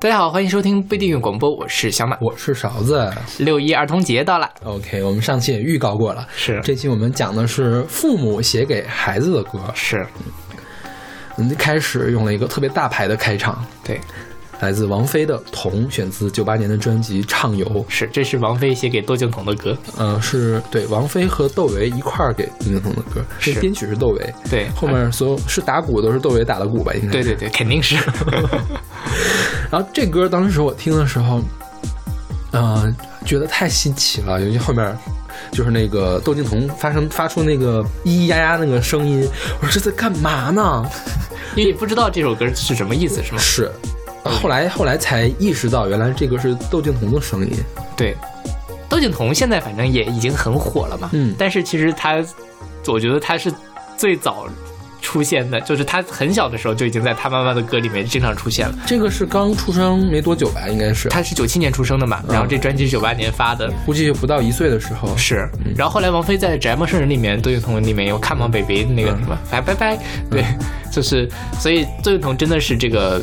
大家好，欢迎收听不订阅广播，我是小马，我是勺子。六一儿童节到了，OK，我们上期也预告过了，是这期我们讲的是父母写给孩子的歌，是。嗯，开始用了一个特别大牌的开场，对。来自王菲的《童》，选自九八年的专辑《畅游》。是，这是王菲写给窦靖童的歌。嗯，是对，王菲和窦唯一块儿给窦靖童的歌。是，编曲是窦唯。对，后面所有是打鼓都是窦唯打的鼓吧？应该。对对对，肯定是。然后这歌当时我听的时候，嗯，觉得太新奇了，尤其后面就是那个窦靖童发生发出那个咿咿呀呀那个声音，我说这在干嘛呢？因为你不知道这首歌是什么意思，是吗？是。后来后来才意识到，原来这个是窦靖童的声音。对，窦靖童现在反正也已经很火了嘛。嗯。但是其实他，我觉得他是最早出现的，就是他很小的时候就已经在他妈妈的歌里面经常出现了。这个是刚出生没多久吧？应该是。他是九七年出生的嘛，然后这专辑是九八年发的，估计不到一岁的时候。是。然后后来王菲在《宅陌生人》里面，窦靖童里面有《Come on baby》那个什么，拜拜拜。对，就是所以窦靖童真的是这个。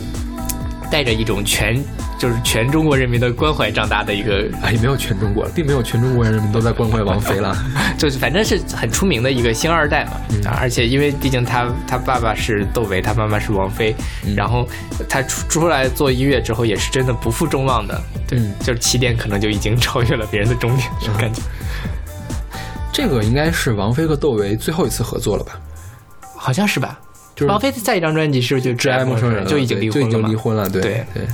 带着一种全就是全中国人民的关怀长大的一个啊，也没有全中国，并没有全中国人民都在关怀王菲了，就是反正是很出名的一个星二代嘛。啊，而且因为毕竟他他爸爸是窦唯，他妈妈是王菲，然后他出出来做音乐之后也是真的不负众望的，对，就是起点可能就已经超越了别人的终点，这种感觉。这个应该是王菲和窦唯最后一次合作了吧？好像是吧。王菲下一张专辑是不是就《挚爱陌生人》就已经离婚了？就已经离婚了，对对。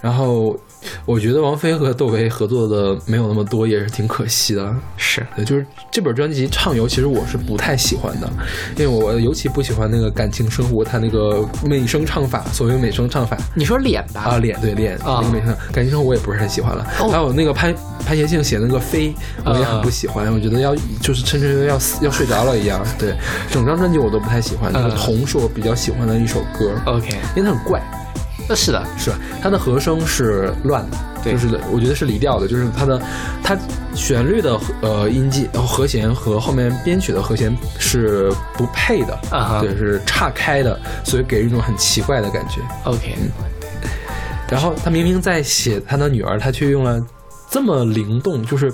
然后。我觉得王菲和窦唯合作的没有那么多，也是挺可惜的。是，就是这本专辑《畅游》，其实我是不太喜欢的，因为我尤其不喜欢那个感情生活，他那个美声唱法。所谓美声唱法，你说脸吧？啊，脸对脸啊，美声感情生活我也不是很喜欢了。还有那个潘潘协庆写那个飞，我也很不喜欢。我觉得要就是沉沉的要死要睡着了一样。对，整张专辑我都不太喜欢。那个《童》是我比较喜欢的一首歌。OK，因为它很怪。那是的，是吧？它的和声是乱的，就是我觉得是离调的，就是它的它旋律的呃音阶，然后和弦和后面编曲的和弦是不配的，啊，对，是岔开的，所以给人一种很奇怪的感觉。OK，然后他明明在写他的女儿，他却用了这么灵动，就是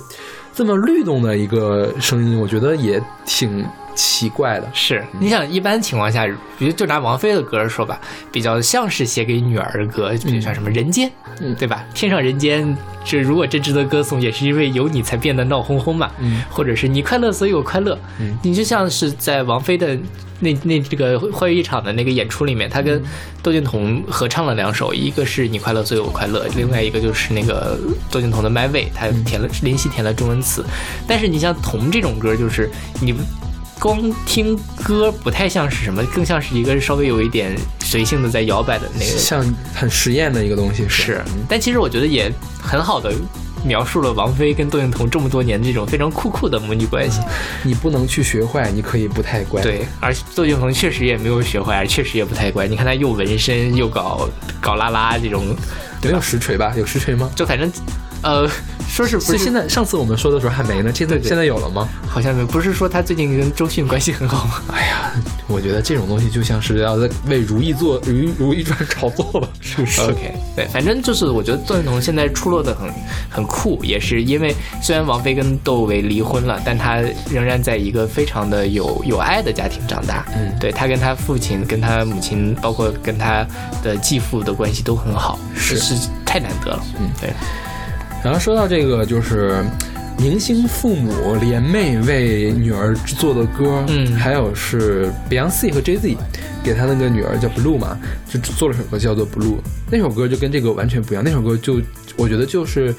这么律动的一个声音，我觉得也挺。奇怪的。是，你想一般情况下，比如就拿王菲的歌说吧，比较像是写给女儿的歌，比如像什么人间，嗯，对吧？天上人间，这如果真值得歌颂，也是因为有你才变得闹哄哄嘛，嗯，或者是你快乐，所以我快乐，嗯，你就像是在王菲的那那这个欢愉一场的那个演出里面，他跟窦靖童合唱了两首，一个是你快乐，所以我快乐，另外一个就是那个窦靖童的 My Way，他填了林夕填了中文词，但是你像童这种歌，就是你。光听歌不太像是什么，更像是一个稍微有一点随性的在摇摆的那个，像很实验的一个东西是。但其实我觉得也很好的描述了王菲跟窦靖童这么多年这种非常酷酷的母女关系。你不能去学坏，你可以不太乖。对，而窦靖童确实也没有学坏，确实也不太乖。你看他又纹身又搞搞拉拉这种，没有实锤吧？有实锤吗？就反正。呃，说是不是现在？上次我们说的时候还没呢，现在现在有了吗？好像没，不是说他最近跟周迅关系很好吗？哎呀，我觉得这种东西就像是要在为《如懿》做《如如懿传》炒作吧，是不是？OK，对，反正就是我觉得窦靖童现在出落的很很酷，也是因为虽然王菲跟窦唯离婚了，但他仍然在一个非常的有有爱的家庭长大。嗯，对他跟他父亲、跟他母亲，包括跟他的继父的关系都很好，是是太难得了。嗯，对。然后说到这个，就是明星父母联袂为女儿制作的歌，嗯，还有是 Beyonce 和 Jay Z 给他那个女儿叫 Blue 嘛，就做了首歌叫做 Blue，那首歌就跟这个完全不一样，那首歌就我觉得就是。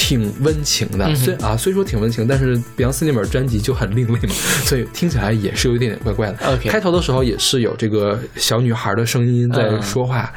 挺温情的，虽啊虽说挺温情，但是碧昂斯那本专辑就很另类嘛，所以听起来也是有一点点怪怪的。开头的时候也是有这个小女孩的声音在说话，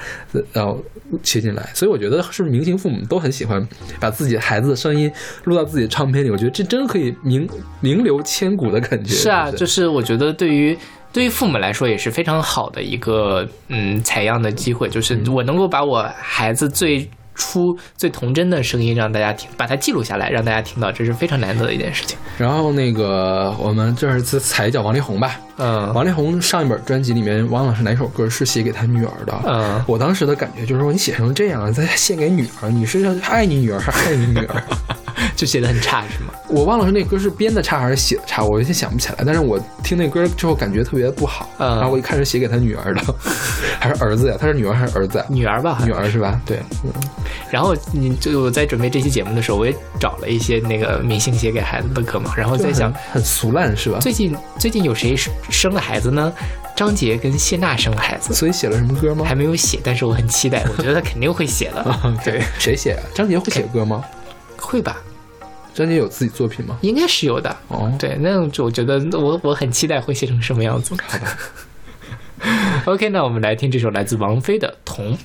然后切进来，所以我觉得是明星父母都很喜欢把自己孩子的声音录到自己的唱片里，我觉得这真可以名名留千古的感觉。是啊，就是我觉得对于对于父母来说也是非常好的一个嗯采样的机会，就是我能够把我孩子最。出最童真的声音让大家听，把它记录下来，让大家听到，这是非常难得的一件事情。然后那个我们这是踩一脚王力宏吧，嗯，王力宏上一本专辑里面王老师哪首歌是写给他女儿的，嗯，我当时的感觉就是说你写成这样再献给女儿，你是爱你女儿还是爱你女儿？就写的很差是吗？我忘了是那歌是编的差还是写的差，我有些想不起来。但是我听那歌之后感觉特别不好，嗯然后我一开始写给他女儿的，还是儿子呀？他是女儿还是儿子？女儿吧，女儿是吧？对，嗯然后你就我在准备这期节目的时候，我也找了一些那个明星写给孩子的歌嘛，然后在想很，很俗烂是吧？最近最近有谁生了孩子呢？张杰跟谢娜生了孩子，所以写了什么歌吗？还没有写，但是我很期待，我觉得他肯定会写的。对，谁写啊？张杰会写歌吗？会吧？张杰有自己作品吗？应该是有的。哦，对，那就我觉得我我很期待会写成什么样子。好吧。OK，那我们来听这首来自王菲的《童》。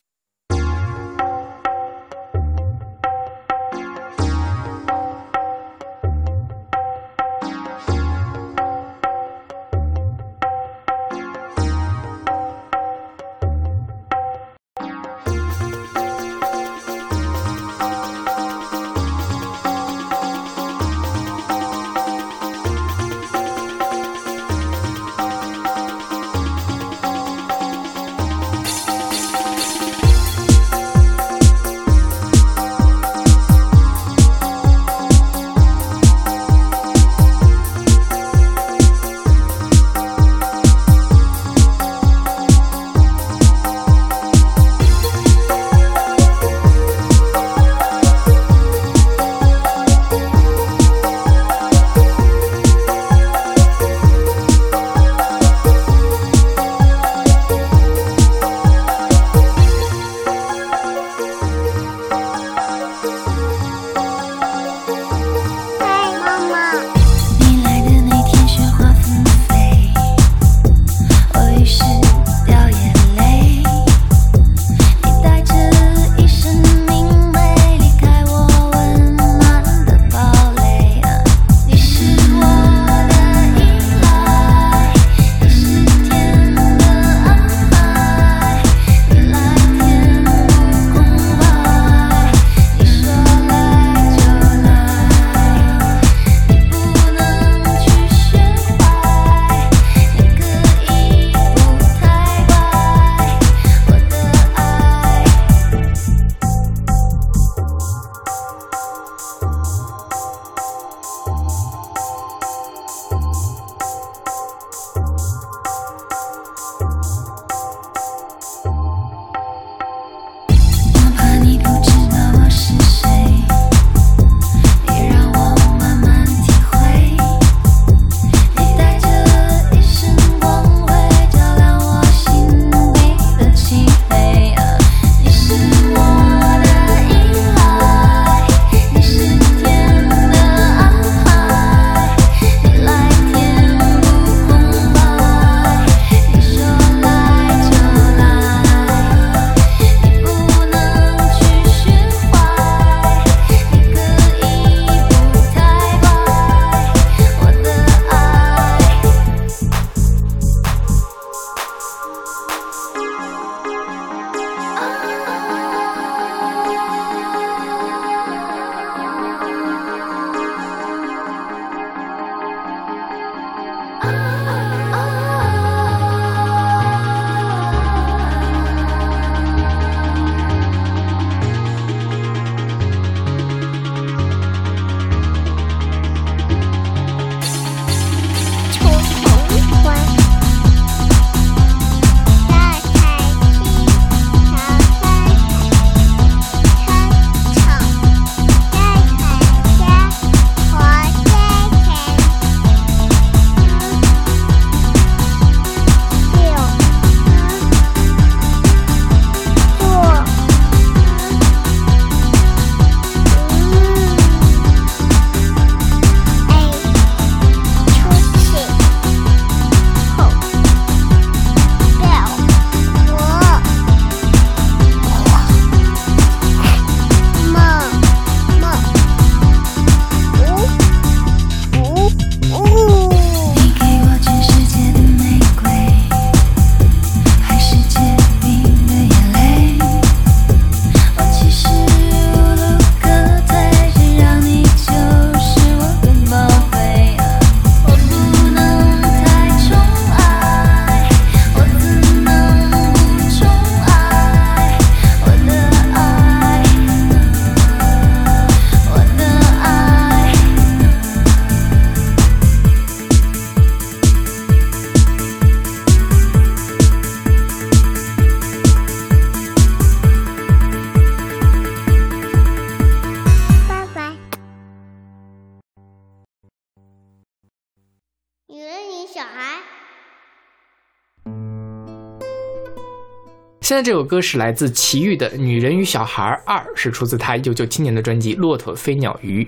现在这首歌是来自齐豫的《女人与小孩二》，是出自他一九九七年的专辑《骆驼飞鸟鱼》。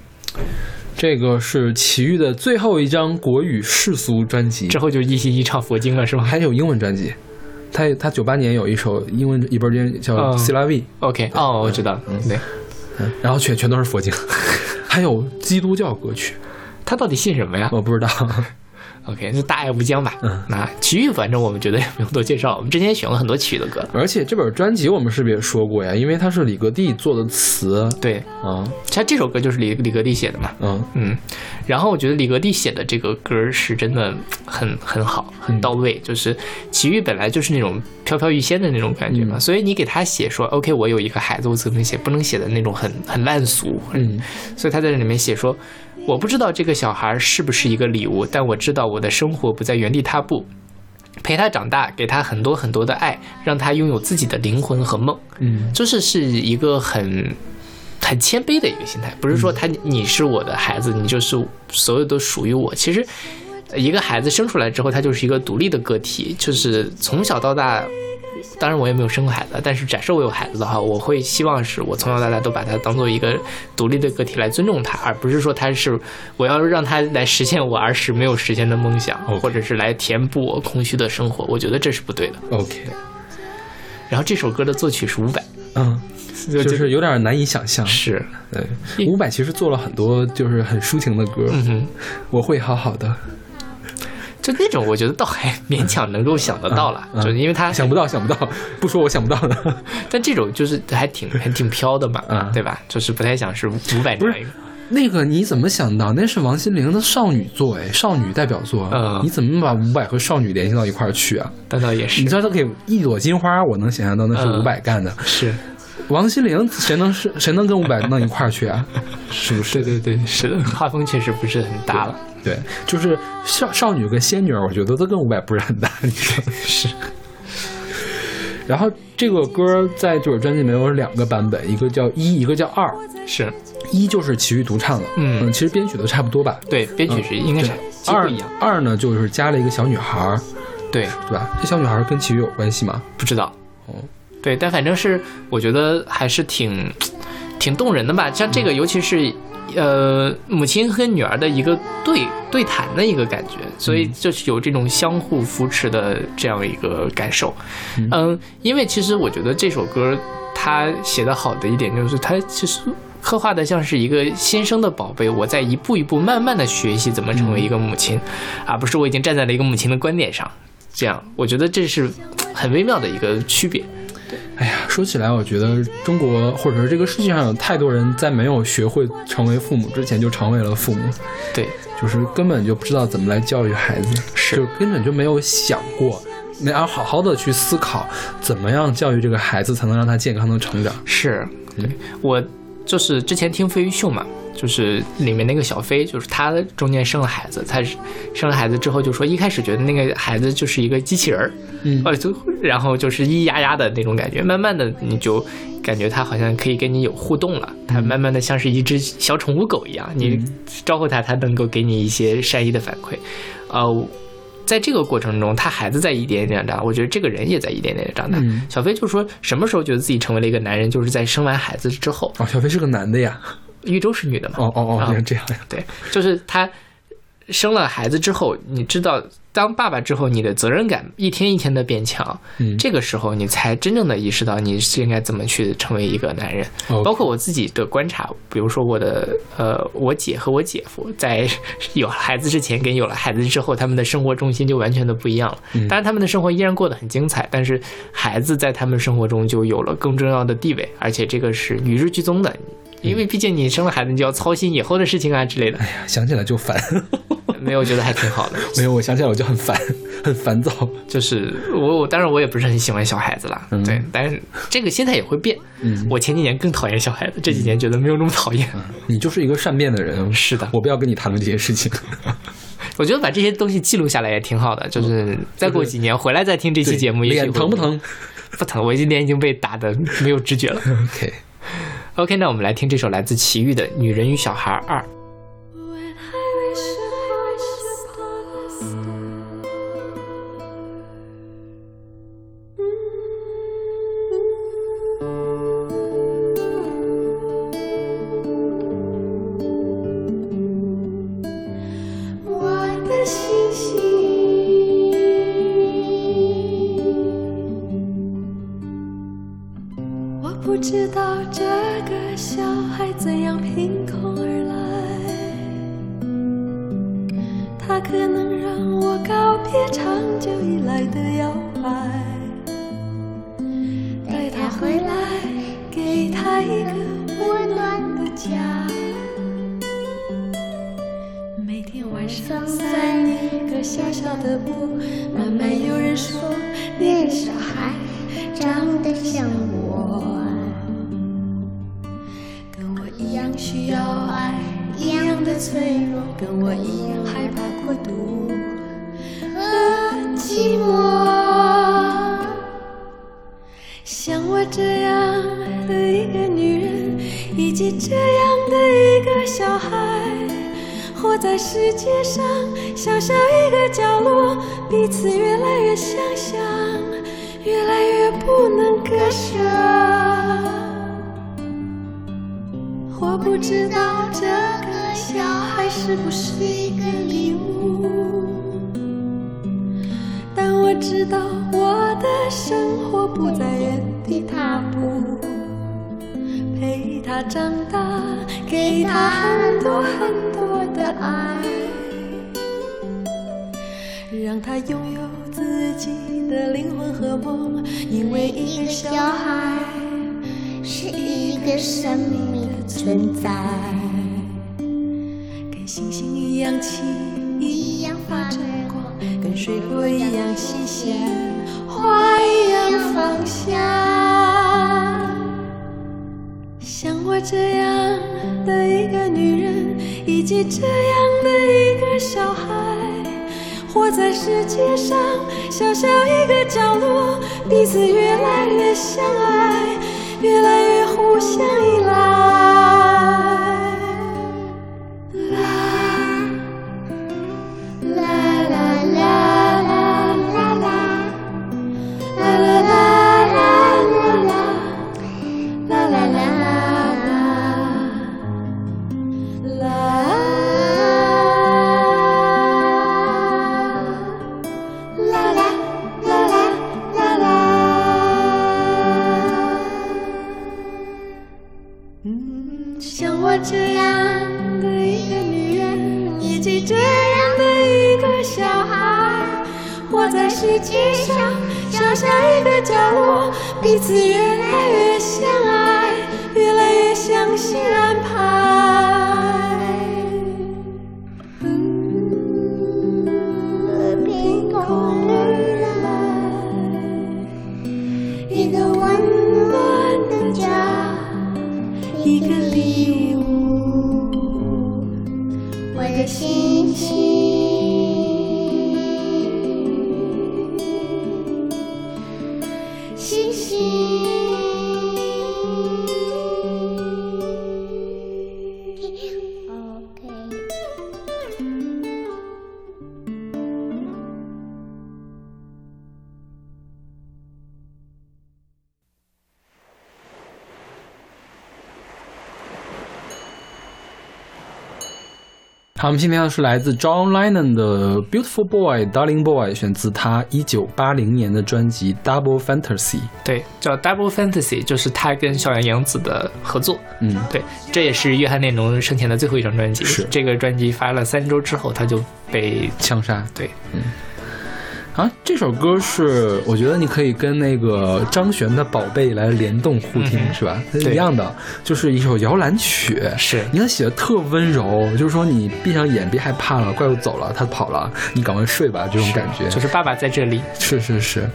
这个是齐豫的最后一张国语世俗专辑，之后就一心一唱佛经了，是吗？还有英文专辑，他他九八年有一首英文一本间叫《C 拉 V》，OK，哦，我知道，嗯，对，嗯，然后全全都是佛经，还有基督教歌曲，他到底信什么呀？我不知道。OK，那大爱无疆吧。嗯，那奇遇反正我们觉得也不用多介绍，我们之前选了很多奇遇的歌。而且这本专辑我们是不是也说过呀？因为它是李格弟做的词。对，啊，像这首歌就是李李格弟写的嘛。嗯嗯。然后我觉得李格弟写的这个歌是真的很很好，很到位。就是奇遇本来就是那种飘飘欲仙的那种感觉嘛，所以你给他写说 OK，我有一个孩子，我怎么写不能写的那种很很烂俗。嗯。所以他在这里面写说。我不知道这个小孩是不是一个礼物，但我知道我的生活不在原地踏步，陪他长大，给他很多很多的爱，让他拥有自己的灵魂和梦。嗯，就是是一个很很谦卑的一个心态，不是说他你是我的孩子，你就是所有都属于我。其实一个孩子生出来之后，他就是一个独立的个体，就是从小到大。当然我也没有生过孩子，但是假设我有孩子的话，我会希望是我从小到大都把他当做一个独立的个体来尊重他，而不是说他是我要让他来实现我儿时没有实现的梦想，或者是来填补我空虚的生活。我觉得这是不对的。OK。然后这首歌的作曲是伍佰，嗯，就是有点难以想象。是，对，伍佰其实做了很多就是很抒情的歌。嗯哼，我会好好的。就那种，我觉得倒还 勉强能够想得到了，就是因为他想不到，想不到，不说我想不到的。但这种就是还挺还挺飘的嘛，啊，对吧？就是不太想是伍佰那一个。那个你怎么想到？那是王心凌的少女作，哎，少女代表作。嗯，你怎么把伍佰和少女联系到一块儿去啊？那倒也是。你知道他给一朵金花，我能想象到那是伍佰干的。是，王心凌谁能是谁能跟伍佰弄一块儿去啊？是不是？对对对，是的，画风确实不是很搭了。对，就是少少女跟仙女，我觉得都跟伍佰不是很搭。你说是。然后这个歌在这本专辑里面有两个版本，一个叫一，一个叫二。是一就是齐豫独唱的，嗯，其实编曲都差不多吧？对，编曲是应该是二一样。二呢就是加了一个小女孩，对对吧？这小女孩跟齐豫有关系吗？不知道。哦，对，但反正是我觉得还是挺挺动人的吧。像这个，尤其是。呃，母亲和女儿的一个对对谈的一个感觉，所以就是有这种相互扶持的这样一个感受。嗯，因为其实我觉得这首歌它写的好的一点就是，它其实刻画的像是一个新生的宝贝，我在一步一步慢慢的学习怎么成为一个母亲，而不是我已经站在了一个母亲的观点上。这样，我觉得这是很微妙的一个区别。哎呀，说起来，我觉得中国或者说这个世界上有太多人在没有学会成为父母之前就成为了父母。对，就是根本就不知道怎么来教育孩子，是，就根本就没有想过，没要好好的去思考怎么样教育这个孩子才能让他健康的成长。是，对我就是之前听飞鱼秀嘛。就是里面那个小飞，就是他中间生了孩子，他生了孩子之后就说，一开始觉得那个孩子就是一个机器人儿，嗯，就然后就是咿咿呀呀的那种感觉，慢慢的你就感觉他好像可以跟你有互动了，他慢慢的像是一只小宠物狗一样，你招呼他，他能够给你一些善意的反馈，呃，在这个过程中，他孩子在一点点长大，我觉得这个人也在一点点的长大。小飞就说，什么时候觉得自己成为了一个男人，就是在生完孩子之后。哦，小飞是个男的呀。玉州是女的嘛？哦哦哦，这样这样。对，就是她生了孩子之后，你知道，当爸爸之后，你的责任感一天一天的变强。嗯，这个时候你才真正的意识到你是应该怎么去成为一个男人。包括我自己的观察，比如说我的呃，我姐和我姐夫在有了孩子之前跟有了孩子之后，他们的生活重心就完全的不一样了。当然，他们的生活依然过得很精彩，但是孩子在他们生活中就有了更重要的地位，而且这个是与日俱增的。因为毕竟你生了孩子，你就要操心以后的事情啊之类的。哎呀，想起来就烦。没有，我觉得还挺好的。没有，我想起来我就很烦，很烦躁。就是我，我当然我也不是很喜欢小孩子了。对，但是这个心态也会变。嗯，我前几年更讨厌小孩子，这几年觉得没有那么讨厌。你就是一个善变的人。是的，我不要跟你谈论这些事情。我觉得把这些东西记录下来也挺好的，就是再过几年回来再听这期节目，脸疼不疼？不疼，我今天已经被打的没有知觉了。OK。OK，那我们来听这首来自齐豫的《女人与小孩二》。让他拥有自己的灵魂和梦，因为一个小孩是一个生命的存在，跟星星一样轻，一样发着光，跟水果一样新鲜，花一样芳香。像我这样的一个女人，以及这样的一个小孩，我在世界上小小一个角落，彼此越来越相爱，越来越互相依赖。好，我们今天要是来自 John Lennon 的《Beautiful Boy, Darling Boy》，选自他一九八零年的专辑《Double Fantasy》。对，叫 Double Fantasy，就是他跟小野洋子的合作。嗯，对，这也是约翰列侬生前的最后一张专辑。是这个专辑发了三周之后，他就被枪杀。对，啊，这首歌是我觉得你可以跟那个张悬的《宝贝》来联动互听，嗯是吧？对一样的，就是一首摇篮曲。是你看写的特温柔，就是说你闭上眼，别害怕了，怪物走了，他跑了，你赶快睡吧，这种感觉。就是爸爸在这里。是是是，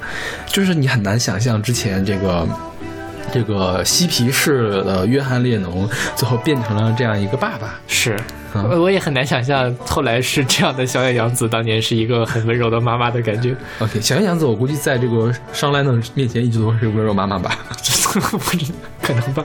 就是你很难想象之前这个这个嬉皮士的约翰列侬，最后变成了这样一个爸爸。是，嗯 我也很难想象后来是这样的。小野洋子当年是一个很温柔的妈妈的感觉，OK，小野洋子，我估计在这个商莱的面前一直都是温柔妈妈吧。不 是可能吧？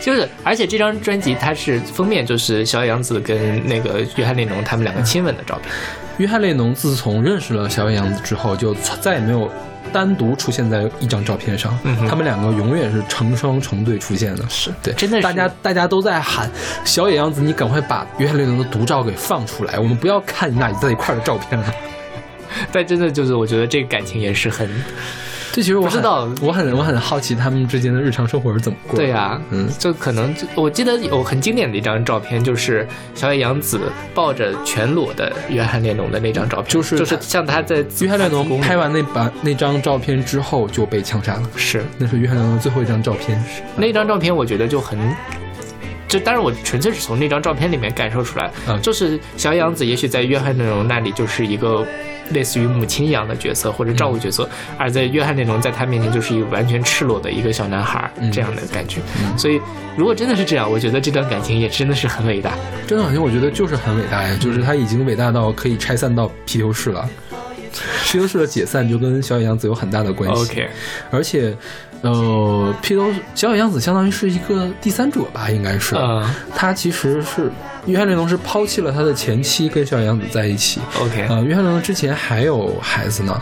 就是，而且这张专辑它是封面就是小野洋子跟那个约翰列侬他们两个亲吻的照片。约翰列侬自从认识了小野洋子之后，就再也没有单独出现在一张照片上。嗯他们两个永远是成双成对出现的。是对，真的是大家大家都在喊小野洋子，你赶快把约翰列侬的独照给放出来，我们不要看你俩在一块儿的照片了。但真的就是，我觉得这个感情也是很，这其实我不知道我很我很好奇他们之间的日常生活是怎么过的。对呀、嗯就可能就我记得有很经典的一张照片，就是小野洋子抱着全裸的约翰列侬的那张照片，就是就是像他在约翰列侬拍完那把那张照片之后就被枪杀了，是那是约翰列侬最后一张照片。是那张照片，我觉得就很。就当然，我纯粹是从那张照片里面感受出来，嗯就是小野洋子也许在约翰列侬那里就是一个类似于母亲一样的角色或者照顾角色，而在约翰那种在他面前就是一个完全赤裸的一个小男孩、嗯这样的感觉。所以，如果真的是这样，我觉得这段感情也真的是很伟大。这段感情我觉得就是很伟大呀，就是他已经伟大到可以拆散到披头士了。披头士的解散就跟小野洋子有很大的关系。OK，而且，呃，披头小野洋子相当于是一个第三者吧，应该是。嗯他其实是约翰列侬是抛弃了他的前妻，跟小野洋子在一起。，OK，呃，约翰列侬之前还有孩子呢，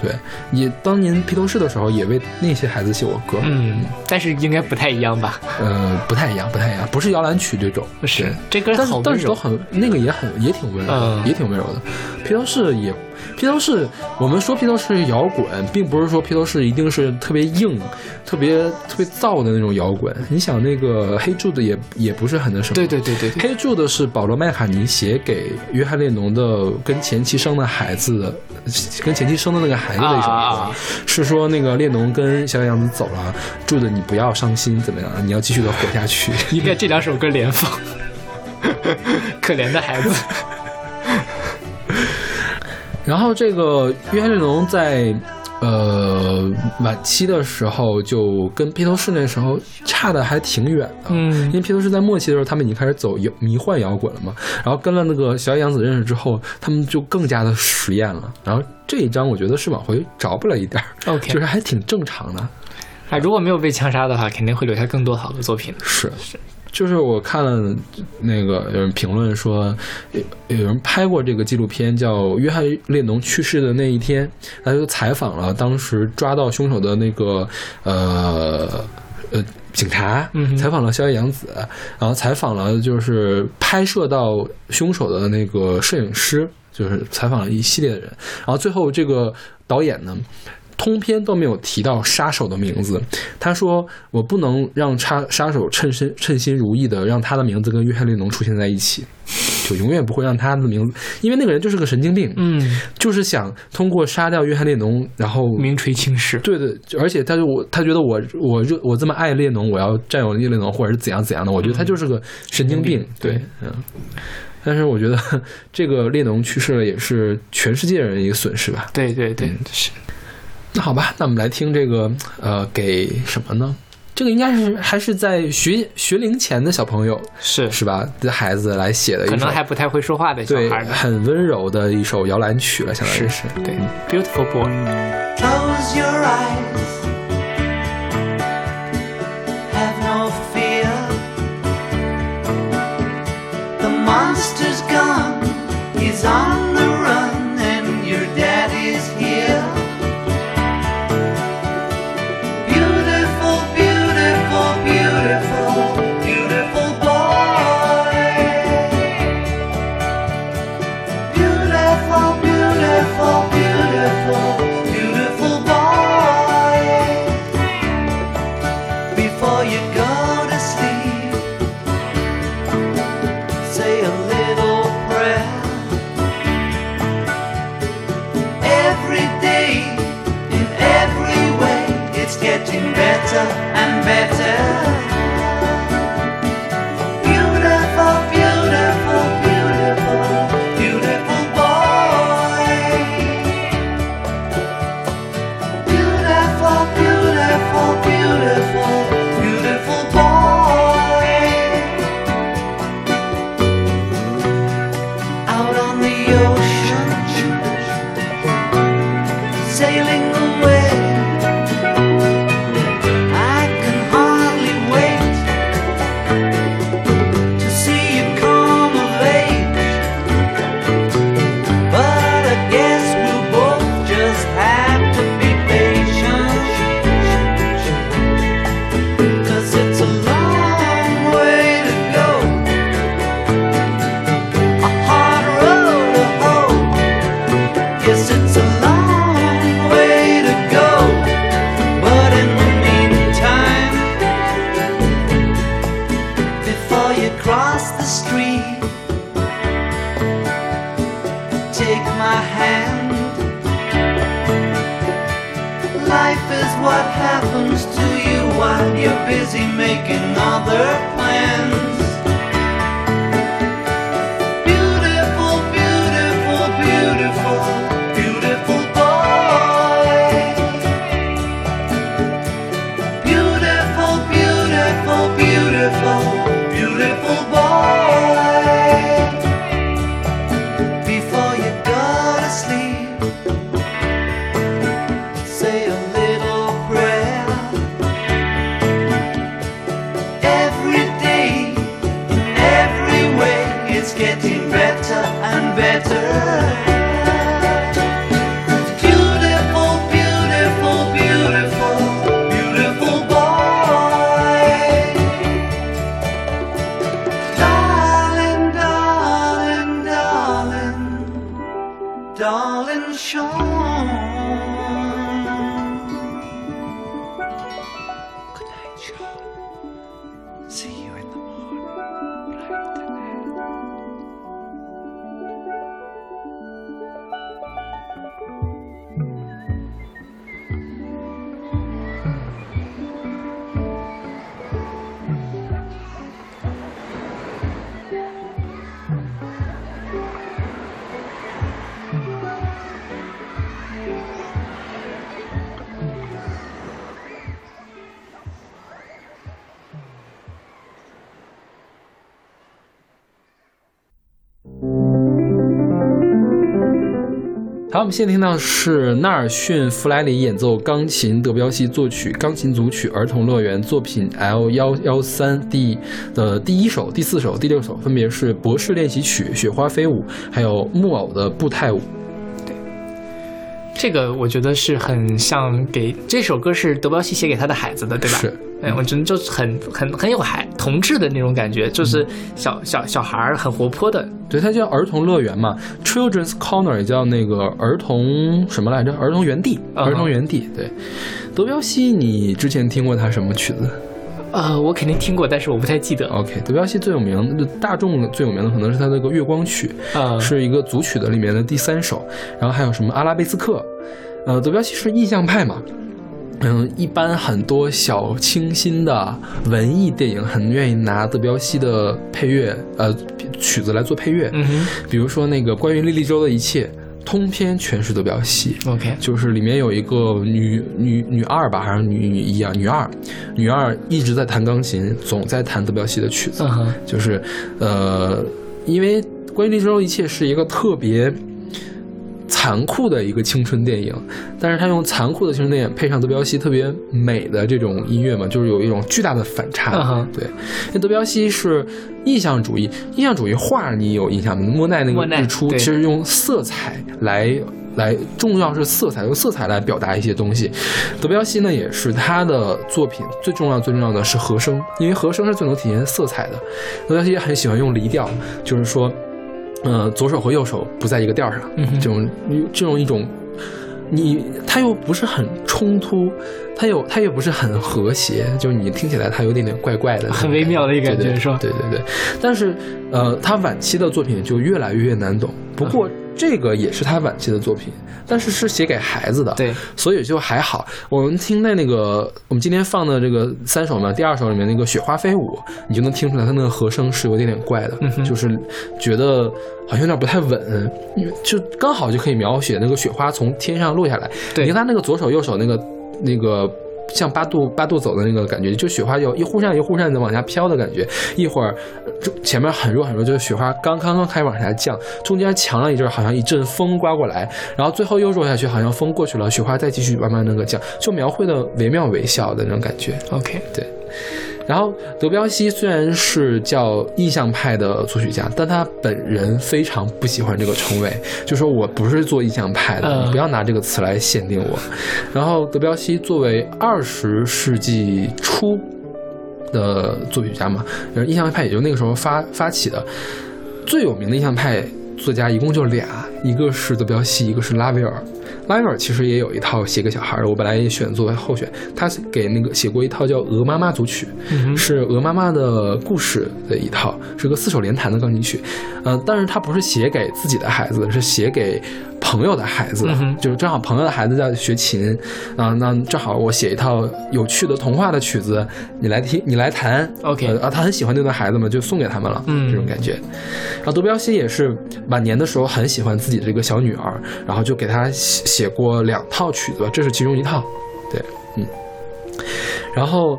对，也当年披头士的时候也为那些孩子写过歌。嗯，但是应该不太一样吧？呃，不太一样，不太一样，不是摇篮曲这种。是这歌但是好温柔，但是都很那个也很也挺温柔的，嗯也挺温柔的。披头士也，披头士，我们说披头士摇滚，并不是说披头士一定是特别硬、特别特别燥的那种摇滚。你想那个黑柱的也也不是很那什么。对对对对对，黑柱的是保罗麦卡尼写给约翰列侬的跟前妻生的孩子的，跟前妻生的那个孩子的一首歌，是说那个列侬跟小野洋子走了，住的你不要伤心，怎么样？你要继续的活下去。应该这两首歌连放。可怜的孩子，然后这个约翰列侬在呃晚期的时候，就跟披头士那时候差的还挺远的。嗯因为披头士在末期的时候，他们已经开始走摇迷幻摇滚了嘛，然后跟了那个小野洋子认识之后，他们就更加的实验了。然后这一张我觉得是往回找补了一点儿 OK 就是还挺正常的。啊，如果没有被枪杀的话，肯定会留下更多好的作品。是是就是我看了那个有人评论说，有有人拍过这个纪录片，叫《约翰列侬去世的那一天》，他就采访了当时抓到凶手的那个呃呃警察采访了小野洋子，然后采访了就是拍摄到凶手的那个摄影师，就是采访了一系列的人，然后最后这个导演呢。通篇都没有提到杀手的名字。他说：“我不能让杀杀手称身称心如意的让他的名字跟约翰列侬出现在一起，就永远不会让他的名字，因为那个人就是个神经病，嗯，就是想通过杀掉约翰列侬，然后名垂青史。对的，而且他就我他觉得我我热我这么爱列侬，我要占有列侬或者是怎样怎样的，我觉得他就是个神经病。对，嗯。但是我觉得这个列侬去世了，也是全世界人一个损失吧。对对对，嗯是。那好吧，那我们来听这个，呃，给什么呢？这个应该是还是在学学龄前的小朋友是是吧？的孩子来写的一首可能，还不太会说话的小对，孩呢。很温柔的一首摇篮曲了，相当于是。对，Beautiful Boy。Close your eyes. Have no fear. The monster's gone. He's on busy making other plans. 我们现在听到的是纳尔逊·弗莱里演奏钢琴，德彪西作曲，钢琴组曲《儿童乐园》作品 L 幺幺三第的第一首、第四首、第六首，分别是《博士练习曲》《雪花飞舞》，还有木偶的步态舞。这个我觉得是很像给这首歌是德彪西写给他的孩子的，对吧？是，哎，我觉得就是很很很有孩童稚的那种感觉，就是小小小孩儿很活泼的。对，它叫儿童乐园嘛，Children's Corner 也叫那个儿童什么来着？儿童园地，儿童园地。对，德彪西，你之前听过他什么曲子呃，我肯定听过，但是我不太记得。？OK，德彪西最有名的大众最有名的可能是他那个月光曲，啊，是一个组曲的里面的第三首，然后还有什么阿拉贝斯克，呃，德彪西是印象派嘛。嗯，一般很多小清新的文艺电影很愿意拿德彪西的配乐，呃，曲子来做配乐。嗯哼比如说那个关于莉莉周的一切，通篇全是德彪西。，OK，就是里面有一个女女女二吧，还是女女一啊？女二，女二一直在弹钢琴，总在弹德彪西的曲子。嗯哼，就是呃，因为关于《历史中一切》是一个特别残酷的一个青春电影，但是他用残酷的青春电影配上德彪西特别美的这种音乐嘛，就是有一种巨大的反差。对，因为德彪西是印象主义，印象主义画你有印象吗？莫奈那个日出其实用色彩来。来，重要是色彩，用色彩来表达一些东西。德彪西呢，也是他的作品最重要、最重要的是和声，因为和声是最能体现色彩的。德彪西也很喜欢用离调，就是说，呃，左手和右手不在一个调上，嗯这种这种一种，你它又不是很冲突，它又它又不是很和谐，就是你听起来它有点点怪怪的，很微妙的一个感觉是吧对对对，但是呃，他晚期的作品就越来越难懂。不过这个也是他晚期的作品，但是是写给孩子的，对，所以就还好。我们听那那个，我们今天放的这个三首嘛，第二首里面那个《雪花飞舞》，你就能听出来，他那个和声是有点点怪的，就是觉得好像有点不太稳，就刚好就可以描写那个雪花从天上落下来。对你看他那个左手右手那个那个。像八度八度走的那个感觉，就雪花有一忽扇一忽扇的往下飘的感觉，一会儿就前面很弱很弱，就是雪花刚刚刚开始往下降，中间强了一阵，好像一阵风刮过来，然后最后又弱下去，好像风过去了，雪花再继续慢慢那个降，就描绘的惟妙惟肖的那种感觉。OK，对，然后德彪西虽然是叫意象派的作曲家，但他本人非常不喜欢这个称谓，就说我不是做意象派的，嗯你不要拿这个词来限定我。然后德彪西作为二十世纪初的作曲家嘛，呃，意象派也就那个时候发发起的，最有名的印象派作家一共就俩，一个是德彪西，一个是拉威尔。拉威尔其实也有一套写给小孩的，我本来也选作为候选。他给那个写过一套叫《鹅妈妈组曲》，嗯是鹅妈妈的故事的一套，是个四手联弹的钢琴曲。呃，但是他不是写给自己的孩子，是写给朋友的孩子，嗯就是正好朋友的孩子在学琴，啊，那正好我写一套有趣的童话的曲子，你来听，你来弹 OK 呃啊，他很喜欢那段孩子嘛，就送给他们了，嗯这种感觉。然后德彪西也是晚年的时候很喜欢自己的这个小女儿，然后就给她写写过两套曲子，这是其中一套，对，嗯。然后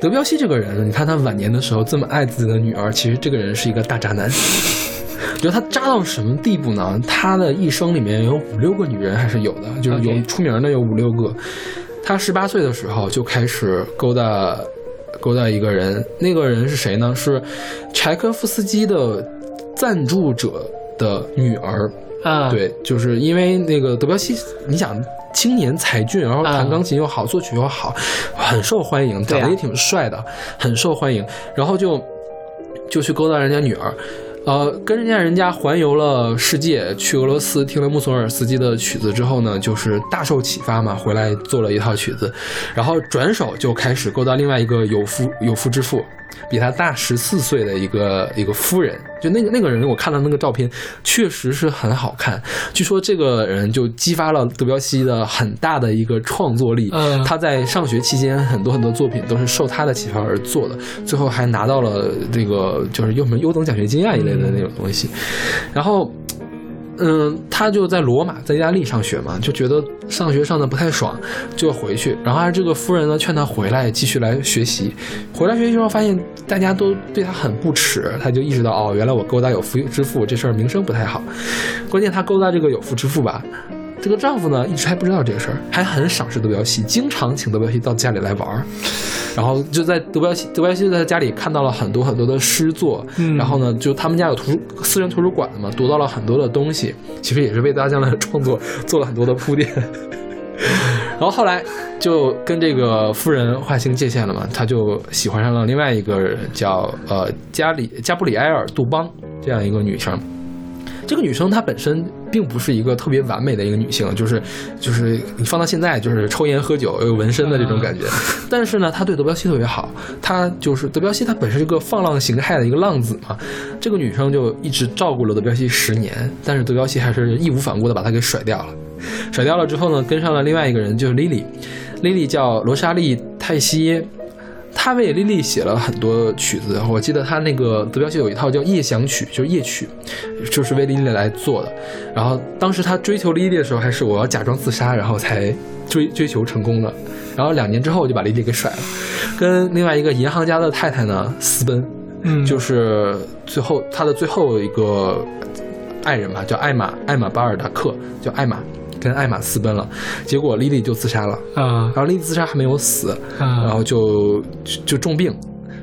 德彪西这个人，你看他晚年的时候这么爱自己的女儿，其实这个人是一个大渣男。我觉得他渣到什么地步呢？他的一生里面有五六个女人还是有的，就是有出名的有五六个。他十八岁的时候就开始勾搭勾搭一个人，那个人是谁呢？是柴可夫斯基的赞助者的女儿。啊，，对，就是因为那个德彪西，你想青年才俊，然后弹啊钢琴又好，作曲又好，很受欢迎，长得也挺帅的，很受欢迎，然后就就去勾搭人家女儿。呃，跟人家人家环游了世界，去俄罗斯听了穆索尔斯基的曲子之后呢，就是大受启发嘛，回来做了一套曲子，然后转手就开始勾搭另外一个有夫有夫之妇，比他大十四岁的一个一个夫人，就那个那个人，我看到那个照片，确实是很好看。据说这个人就激发了德彪西的很大的一个创作力。嗯他在上学期间很多很多作品都是受他的启发而做的，最后还拿到了这个就是优什么优等奖学金啊一类的那种东西。然后。嗯，他就在罗马，在意大利上学嘛，就觉得上学上的不太爽，就回去。然后这个夫人呢，劝他回来继续来学习。回来学习之后，发现大家都对他很不耻，他就意识到哦，原来我勾搭有夫之妇这事儿名声不太好。关键他勾搭这个有夫之妇吧，这个丈夫呢一直还不知道这个事儿，还很赏识德彪西，经常请德彪西到家里来玩儿。然后就在德彪西，德彪西在他家里看到了很多很多的诗作，嗯然后呢，就他们家有图书私人图书馆的嘛，读到了很多的东西，其实也是为大家将来的创作做了很多的铺垫。然后后来就跟这个夫人划清界限了嘛，他就喜欢上了另外一个人，叫呃加里加布里埃尔·杜邦这样一个女生。这个女生她本身并不是一个特别完美的一个女性，就是就是你放到现在就是抽烟喝酒有纹身的这种感觉，但是呢，她对德彪西特别好，她就是德彪西，她本身是个放浪形骸的一个浪子嘛，这个女生就一直照顾了德彪西十年，但是德彪西还是义无反顾的把她给甩掉了。甩掉了之后呢，跟上了另外一个人，就是莉莉，莉莉叫罗莎莉·泰西耶，她为莉莉写了很多曲子。我记得他那个德彪西有一套叫《夜想曲》，就是夜曲，就是为莉莉来做的。然后当时他追求莉莉的时候，还是我要假装自杀，然后才追追求成功的。然后两年之后就把莉莉给甩了，跟另外一个银行家的太太呢私奔。嗯，就是最后他的最后一个爱人吧，叫艾玛艾玛巴尔达克，叫艾玛，跟艾玛私奔了，结果莉莉就自杀了，啊然后莉莉自杀还没有死，然啊，后就就就重病，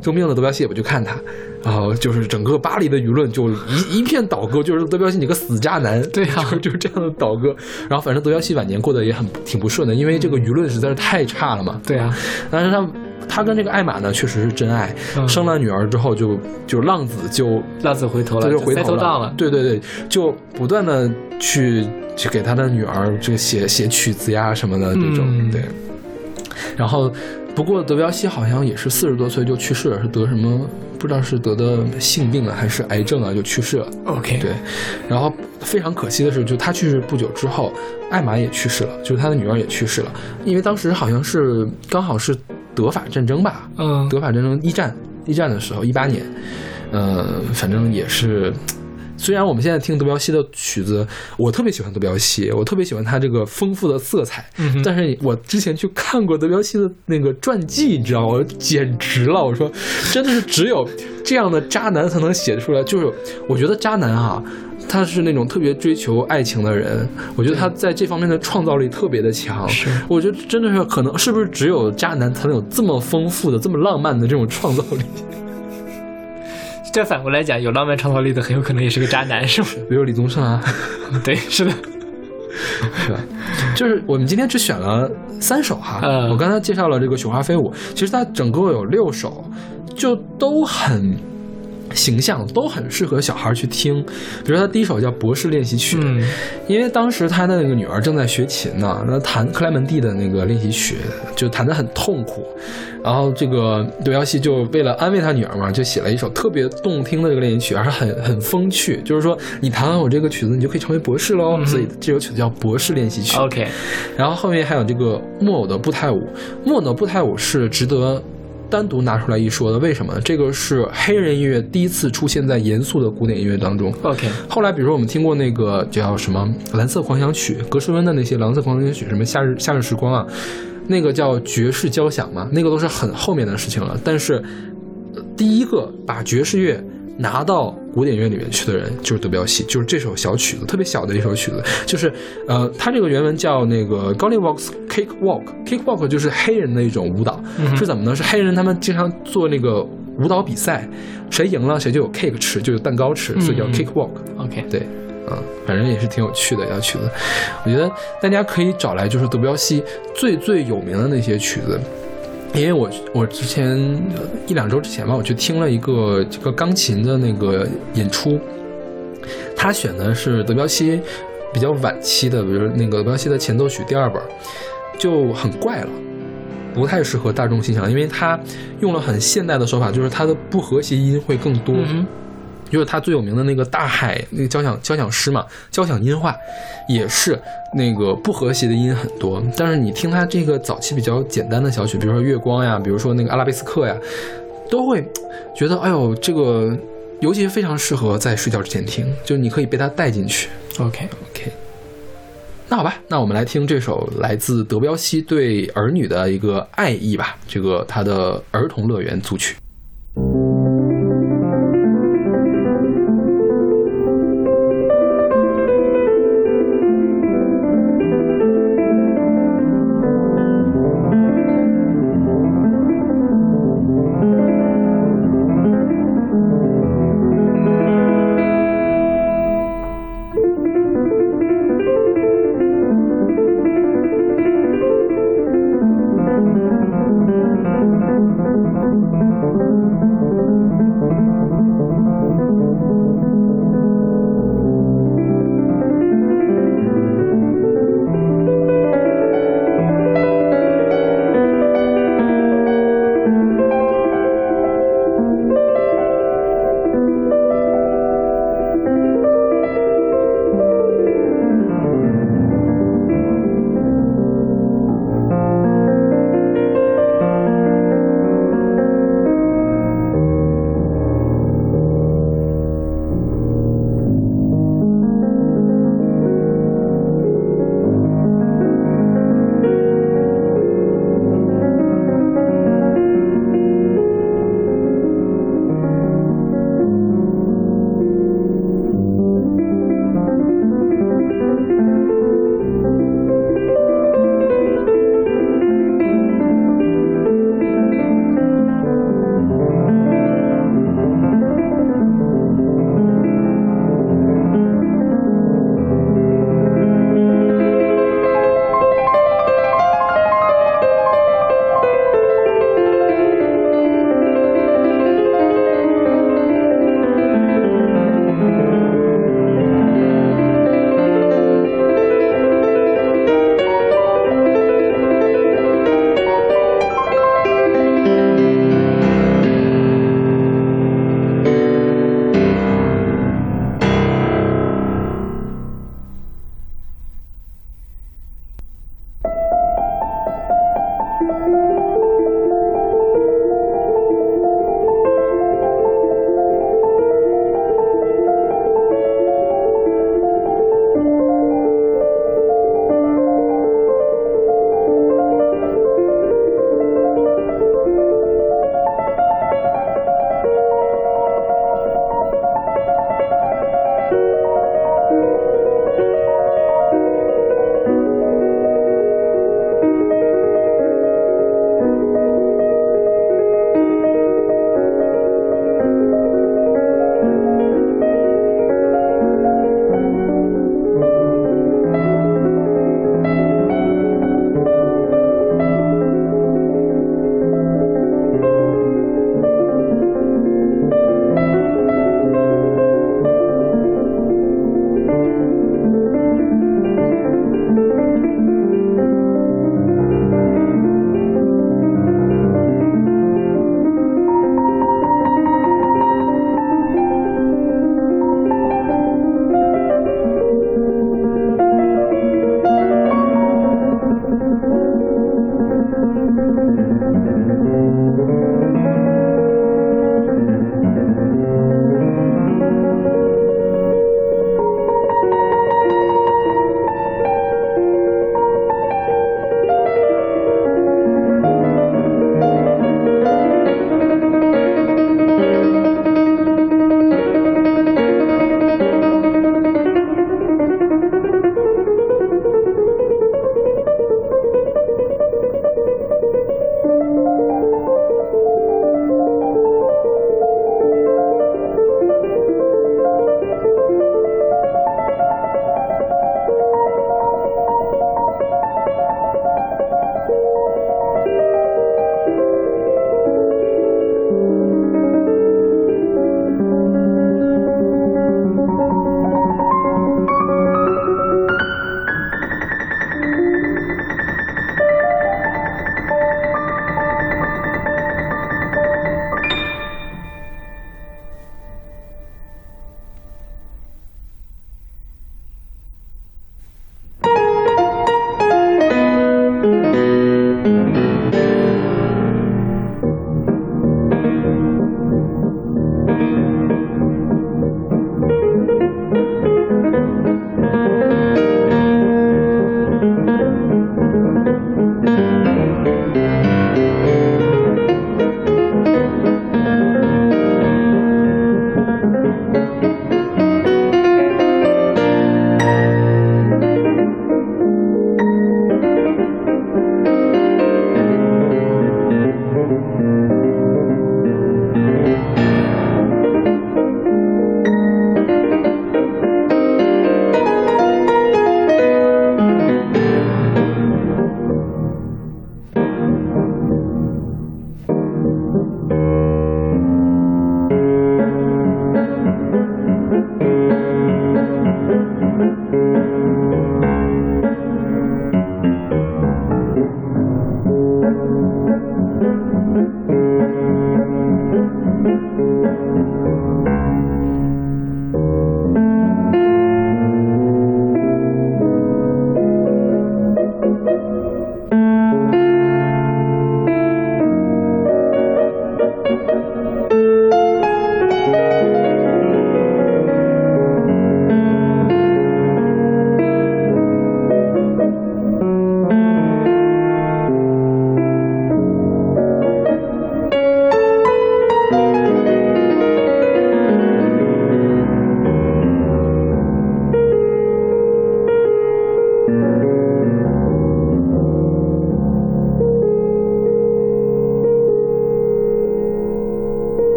重病了，德彪西也不去看他。然后就是整个巴黎的舆论就一一片倒戈，就是德彪西你个死渣男，对啊就是就是这样的倒戈。然后反正德彪西晚年过得也很挺不顺的，因为这个舆论实在是太差了嘛。对啊，但是他他跟这个艾玛呢，确实是真爱。嗯生了女儿之后就，就浪子就浪子回头了，他就回头了，对对对，就不断的去去给他的女儿这个写写曲子呀什么的这种、嗯对。然后，不过德彪西好像也是四十多岁就去世了，是得什么不知道是得的性病啊还是癌症啊就去世了。OK，对，然后非常可惜的是，就他去世不久之后，艾玛也去世了，就是他的女儿也去世了，因为当时好像是刚好是德法战争吧，嗯，德法战争一战一战的时候，一八年，呃，反正也是。虽然我们现在听德彪西的曲子，我特别喜欢德彪西，我特别喜欢他这个丰富的色彩，嗯但是我之前去看过德彪西的那个传记，你知道吗？我简直了！我说，真的是只有这样的渣男才能写出来。就是我觉得渣男哈、他是那种特别追求爱情的人，我觉得他在这方面的创造力特别的强。是我觉得真的是可能是不是只有渣男才能有这么丰富的、这么浪漫的这种创造力？这反过来讲，有浪漫创造力的很有可能也是个渣男，是吗？比如李宗盛啊，对，是的，是吧？就是我们今天只选了三首哈，嗯我刚才介绍了这个《雪花飞舞》，其实它整个有六首，就都很形象都很适合小孩去听。比如他第一首叫《博士练习曲》，嗯因为当时他的那个女儿正在学琴呢，那弹克莱门蒂的那个练习曲，就弹得很痛苦。然后这个德彪西就为了安慰他女儿嘛，就写了一首特别动听的这个练习曲，而且很很风趣，就是说你弹完我这个曲子，你就可以成为博士喽。所以这首曲子叫《博士练习曲》。，OK，然后后面还有这个木偶的步态舞，木偶的步态舞是值得单独拿出来一说的。为什么呢？这个是黑人音乐第一次出现在严肃的古典音乐当中。OK，后来，比如说我们听过那个叫什么《蓝色狂想曲》，格什温的那些《蓝色狂想曲》，什么《夏日夏日时光》啊，那个叫爵士交响嘛，那个都是很后面的事情了。但是，呃第一个把爵士乐拿到古典乐里面去的人就是德彪西，就是这首小曲子，特别小的一首曲子，就是呃，它这个原文叫那个 Gollywog's Cakewalk，Cakewalk 就是黑人的一种舞蹈，是怎么呢？是黑人他们经常做那个舞蹈比赛，谁赢了谁就有 cake 吃，就有蛋糕吃，所以叫嗯 Cakewalk。OK，对，嗯，反正也是挺有趣的一条曲子。我觉得大家可以找来就是德彪西最最有名的那些曲子。因为我我之前一两周之前吧，我去听了一个这个钢琴的那个演出，他选的是德彪西比较晚期的，比如那个德彪西的前奏曲第二本，就很怪了。不太适合大众欣赏，因为他用了很现代的手法，就是他的不和谐音会更多。就是他最有名的那个大海那个交响交响诗嘛，交响音画，也是那个不和谐的音很多。但是你听他这个早期比较简单的小曲，比如说月光呀，比如说那个阿拉贝斯克呀，都会觉得哎呦，这个尤其非常适合在睡觉之前听，就是你可以被它带进去。，OK，OK，那好吧，那我们来听这首来自德彪西对儿女的一个爱意吧，这个他的儿童乐园组曲。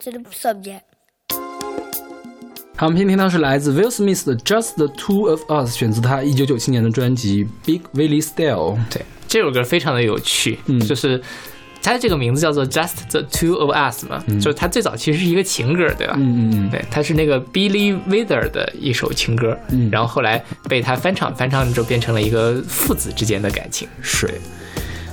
Very sensitive subject. 好，我们今天听到是来自 Will Smith 的《Just the Two of Us》，选自他一九九七年的专辑《Big Willie Style》。对，这首歌非常的有趣，嗯就是它这个名字叫做 Just the Two of Us 嘛，就是它最早其实是一个情歌，对吧？嗯嗯嗯，对，它是那个 Billy Wither 的一首情歌，嗯然后后来被他翻唱，翻唱之后变成了一个父子之间的感情。是。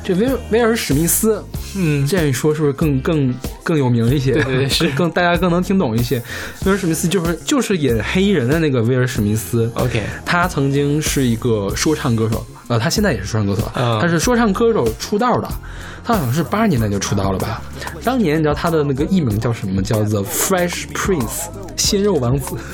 这威尔威尔史密斯，嗯，这样一说是不是更更更有名一些？对对对 是更大家更能听懂一些。威尔史密斯就是就是演黑衣人的那个威尔史密斯。OK，他曾经是一个说唱歌手，呃，他现在也是说唱歌手，嗯他是说唱歌手出道的，他好像是八十年代就出道了吧？当年你知道他的那个艺名叫什么？叫 The Fresh Prince，鲜肉王子。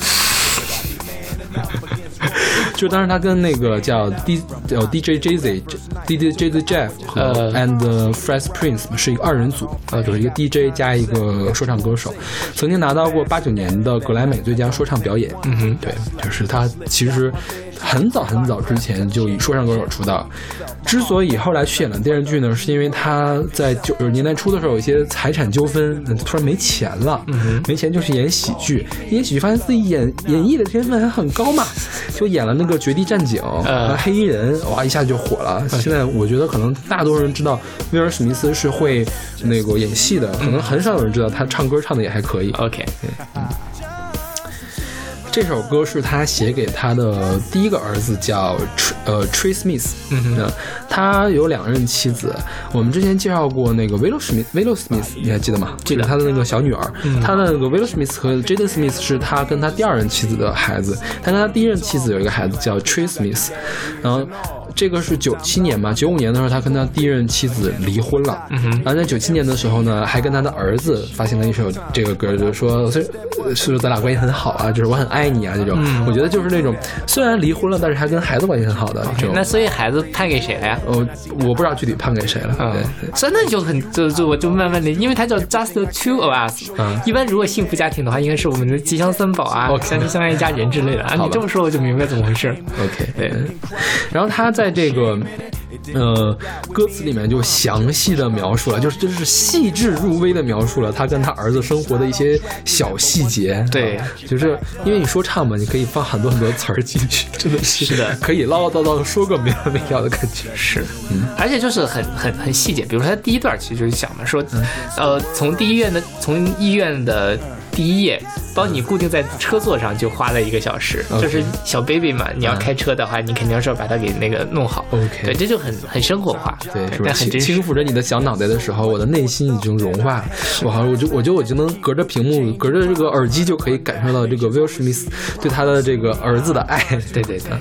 就当时他跟那个叫 D 叫 DJ Jay DJ Jay Jeff 和呃。And Fresh Prince 嘛是一个二人组，呃，就是一个 DJ 加一个说唱歌手，曾经拿到过八九年的格莱美最佳说唱表演。嗯哼，对，就是他其实很早很早之前就以说唱歌手出道。之所以后来去演了电视剧呢，是因为他在九十年代初的时候有一些财产纠纷，嗯突然没钱了，没钱就去演喜剧，演喜剧发现自己演演绎的天分还很高嘛，就演了那个《绝地战警》呃和黑衣人，哇，一下就火了。现在我觉得可能大多数人知道威尔史密斯是会那个演戏的，可能很少有人知道他唱歌唱的也还可以。OK，这首歌是他写给他的第一个儿子，叫 Tr 呃 Trey Smith。嗯他有两任妻子。我们之前介绍过那个 Willow Smith Willow Smith，你还记得吗？记得他的那个小女儿。他的那个 Willow Smith 和 Jaden Smith 是他跟他第二任妻子的孩子。他跟他第一任妻子有一个孩子叫 Trey Smith，然后。这个是九七年吧，九五年的时候，他跟他第一任妻子离婚了。嗯哼。然后在九七年的时候呢，还跟他的儿子发行了一首这个歌，就是说是是不是咱俩关系很好啊，就是我很爱你啊这种。我觉得就是那种虽然离婚了，但是还跟孩子关系很好的这种。那所以孩子判给谁了呀？我，我不知道具体判给谁了。嗯对，所以那就很就就我就慢慢的，因为他叫 Just the Two of Us，嗯一般如果幸福家庭的话，应该是我们的吉祥三宝啊相亲相爱一家人之类的啊。你这么说我就明白怎么回事。OK，对嗯然后他在这个呃歌词里面就详细的描述了，就是真是细致入微的描述了他跟他儿子生活的一些小细节。对啊就是因为你说唱嘛，你可以放很多很多词儿进去，真的是是的可以唠唠叨叨的说个没完没了的感觉。是，嗯而且就是很很很细节，比如说他第一段其实就是讲嘛，说，嗯呃，从第一院的从医院的第一页帮你固定在车座上就花了一个小时就是小 baby 嘛，你要嗯开车的话，你肯定是要把它给那个弄好。OK 对，这就很很生活化，对，很真实轻。抚着你的小脑袋的时候，我的内心已经融化了。我好像我就我觉得我就能隔着屏幕，隔着这个耳机就可以感受到这个 Will Smith 对他的这个儿子的爱。对对对，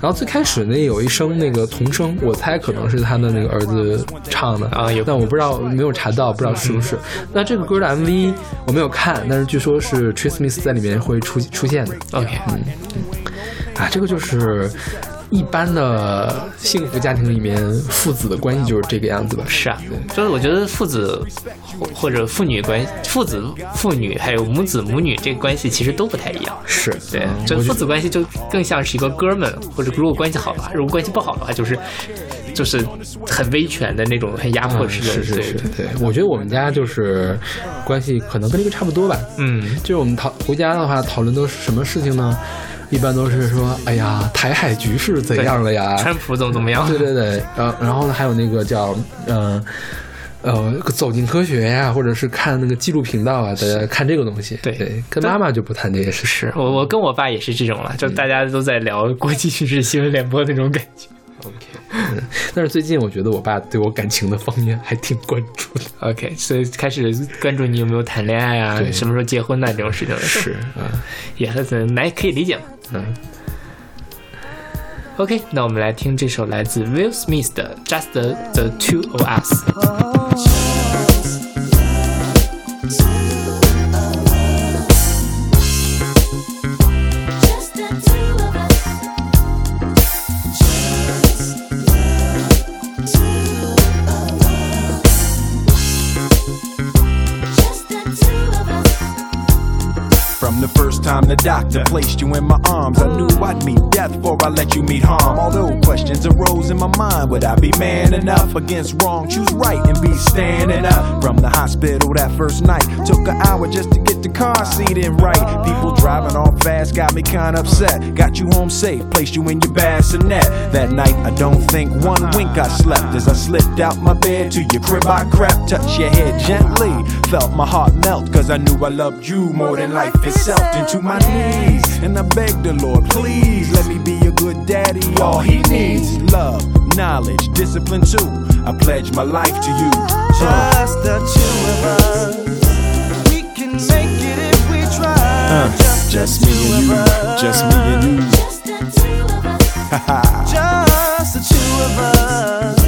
然后最开始呢有一声那个童声，我猜可能是他的那个儿子唱的啊有但我不知道没有查到，不知道是不是。那这个歌的 MV 我没有看，但是据说是 Smith 在里面会出出现的。OK，啊，这个就是一般的幸福家庭里面父子的关系就是这个样子吧？是啊，就是我觉得父子或或者父女关系父子、父女还有母子、母女这个关系其实都不太一样。是对，嗯这我觉父子关系就更像是一个哥们，或者如果关系好的话，如果关系不好的话，就是就是很威权的那种，很压迫嗯式的。是是是对我觉得我们家就是关系可能跟这个差不多吧。嗯，就是我们讨回家的话，讨论都是什么事情呢？一般都是说，哎呀，台海局势怎样了呀？川普怎么怎么样？对对对，然然后呢，还有那个叫嗯呃走进科学呀，或者是看那个纪录频道啊，大家看这个东西。对对，跟妈妈就不谈这些事。是我我跟我爸也是这种了，就大家都在聊国际局势新闻联播那种感觉。OK，嗯，但是最近我觉得我爸对我感情的方面还挺关注的。OK，所以开始关注你有没有谈恋爱啊，对什么时候结婚呐、这种事情了。是，嗯也很难可以理解嘛。嗯。OK，那我们来听这首来自 Will Smith 的《Just the, the Two of Us》。Time the doctor placed you in my arms, I knew I'd meet death before I let you meet harm. Although questions arose in my mind, would I be man enough against wrong? Choose right and be standing up. From the hospital that first night, took an hour just to get the car seat in right. People driving off fast got me kinda upset. Got you home safe, placed you in your bassinet. That night, I don't think one wink I slept as I slipped out my bed to your crib. I crept, touched your head gently, felt my heart melt, cause I knew I loved you more than life itself. Into my knees, and I beg the Lord, please let me be a good daddy. All he needs, love, knowledge, discipline too. I pledge my life to you. Just the two of us. We can make it if we try. uh, just me and you, just me and you. Just the two of us. Just the two of us.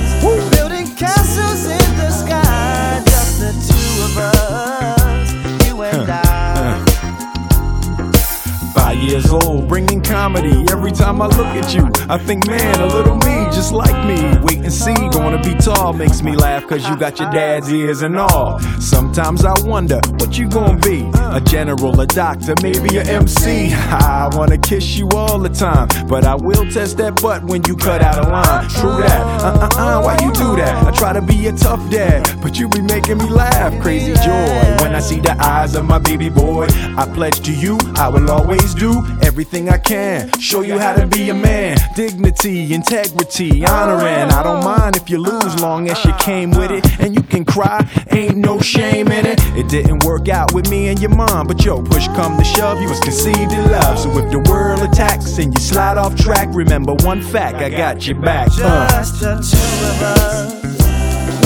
Years old, bringing comedy. Every time I look at you, I think, man, a little me, just like me. Wait and see, gonna be tall, makes me laugh, cause you got your dad's ears and all. Sometimes I wonder, what you gonna be? A general, a doctor, maybe a MC. I wanna kiss you all the time, but I will test that butt when you cut out a line. True that, uh uh uh, why you do that? I try to be a tough dad, but you be making me laugh. Crazy joy when I see the eyes of my baby boy. I pledge to you, I will always do everything I can. Show you how to be a man. Dignity, integrity, honoring. I don't mind if you lose, long as you came with it. And you can cry, ain't no shame in it. It didn't work out with me and your mom, but yo, push come to shove, you was conceived in love. So if the world attacks and you slide off track, remember one fact, I got your back. Uh. Just the two of us.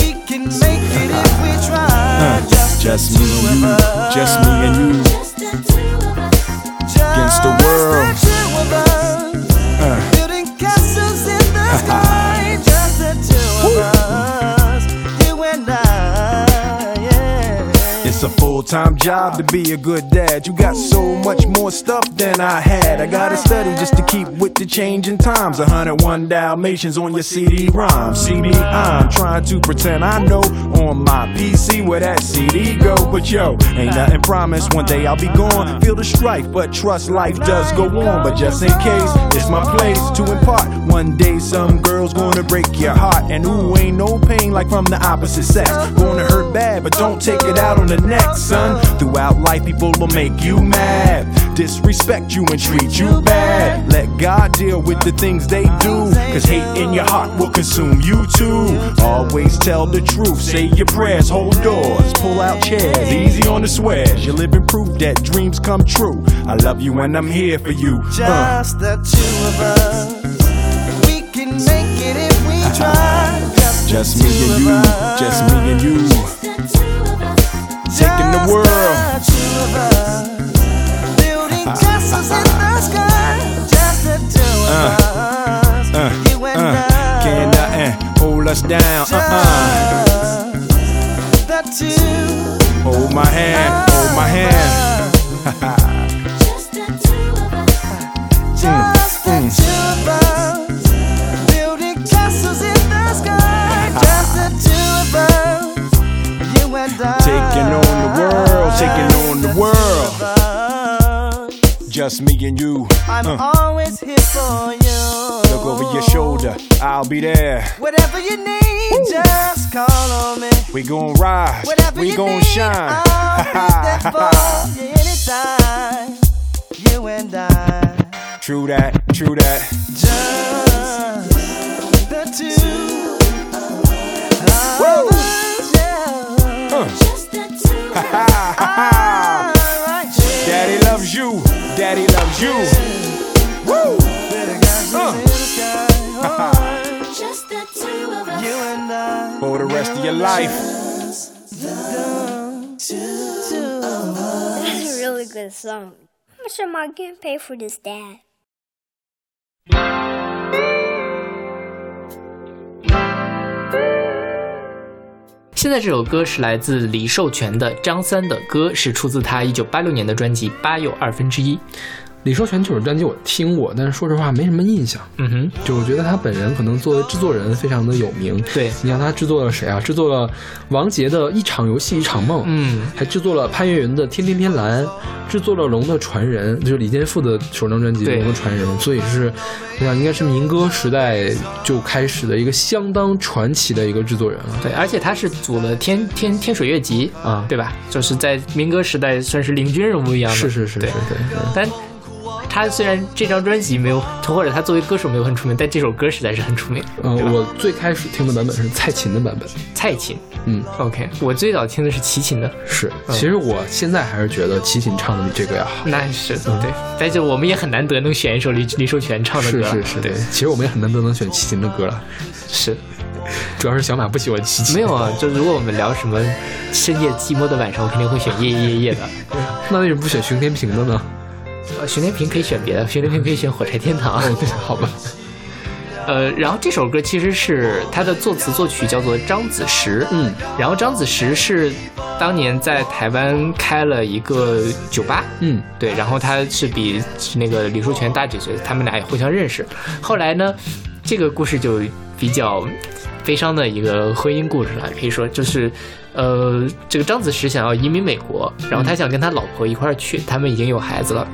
We can make it if we try. Uh, Just, Just me and you, just me and you. It's a full time job to be a good dad. You got so much more stuff than I had. I gotta study just to keep with the changing times. 101 Dalmatians on your CD ROM. Me, I'm trying to pretend I know on my PC where that CD go. But yo, ain't nothing promised. One day I'll be gone. Feel the strife, but trust life does go on. But just in case, it's my place to impart. One day some girl's gonna break your heart. And ooh, ain't no pain like from the opposite sex. Gonna hurt bad, but don't take it out on the son. Throughout life, people will make you mad, disrespect you and treat you bad. Let God deal with the things they do, cause hate in your heart will consume you too. Always tell the truth, say your prayers, hold doors, pull out chairs, easy on the swears. You're living proof that dreams come true. I love you and I'm here for you. Uh. Just the two of us. We can make it if we try. Just, Just me and you, us. just me and you. Taking the world. the two of us. Building ah, ah, castles in ah, the sky. Just the two of uh, us. uh, you and Uh, I. can't nothing hold us down. Uh-uh. Just the two. Hold my hand, hold my hand. Just the two of us. Just the mm, mm. two of us. Building castles in the sky. Just the two of us. You and I. Taking on the world, taking on the world. Just me and you. I'm Uh, always here for you. look over your shoulder, I'll be there. Whatever you need, just call on me. We gon' rise, Whatever we gon' shine. I'll be there for you anytime. You and I, true that, true that. just the two of two of us. Alright, yeah. Daddy loves you, daddy loves you. Woo! Better Uh. in the sky. Alright, Just the two of us. you and I. For the rest of your life. That's a really good song. How much am I getting paid for this, Dad? 现在这首歌是来自李寿全的张三的歌，是出自他一九八六年的专辑《八又二分之一》。李寿全这首专辑我听过，但是说实话没什么印象。嗯哼，就我觉得他本人可能作为制作人非常的有名。对你看他制作了谁啊？制作了王杰的一场游戏一场梦，嗯，还制作了潘越云的《天天天蓝》，制作了《龙的传人》，就是李健复的首张专辑《龙的传人》，所以是我想应该是民歌时代就开始的一个相当传奇的一个制作人了。对，而且他是组了天天天水乐集啊对吧？就是在民歌时代算是领军人物一样的。是是是是对是，对。但他虽然这张专辑没有，或者他作为歌手没有很出名，但这首歌实在是很出名。嗯、我最开始听的版本是蔡琴的版本。蔡琴嗯，，OK，我最早听的是齐秦的，是。嗯其实我现在还是觉得齐秦唱的比这个要好。那是对，但是我们也很难得能选一首李李寿全唱的歌，是是是，对，其实我们也很难得能选齐秦的歌了，是主要是小马不喜欢齐秦。没有啊。就如果我们聊什么深夜寂寞的晚上，我肯定会选夜夜夜的。那为什么不选熊天平的呢？呃，徐天平可以选别的，徐天平可以选火柴天堂。哦，好吧。呃，然后这首歌其实是他的作词作曲叫做张子时，嗯，然后张子时是当年在台湾开了一个酒吧，嗯对，然后他是比那个李寿全大几岁，他们俩也互相认识。后来呢，这个故事就比较悲伤的一个婚姻故事了，可以说就是，呃，这个张子时想要移民美国，然后他想跟他老婆一块儿去，他们已经有孩子了。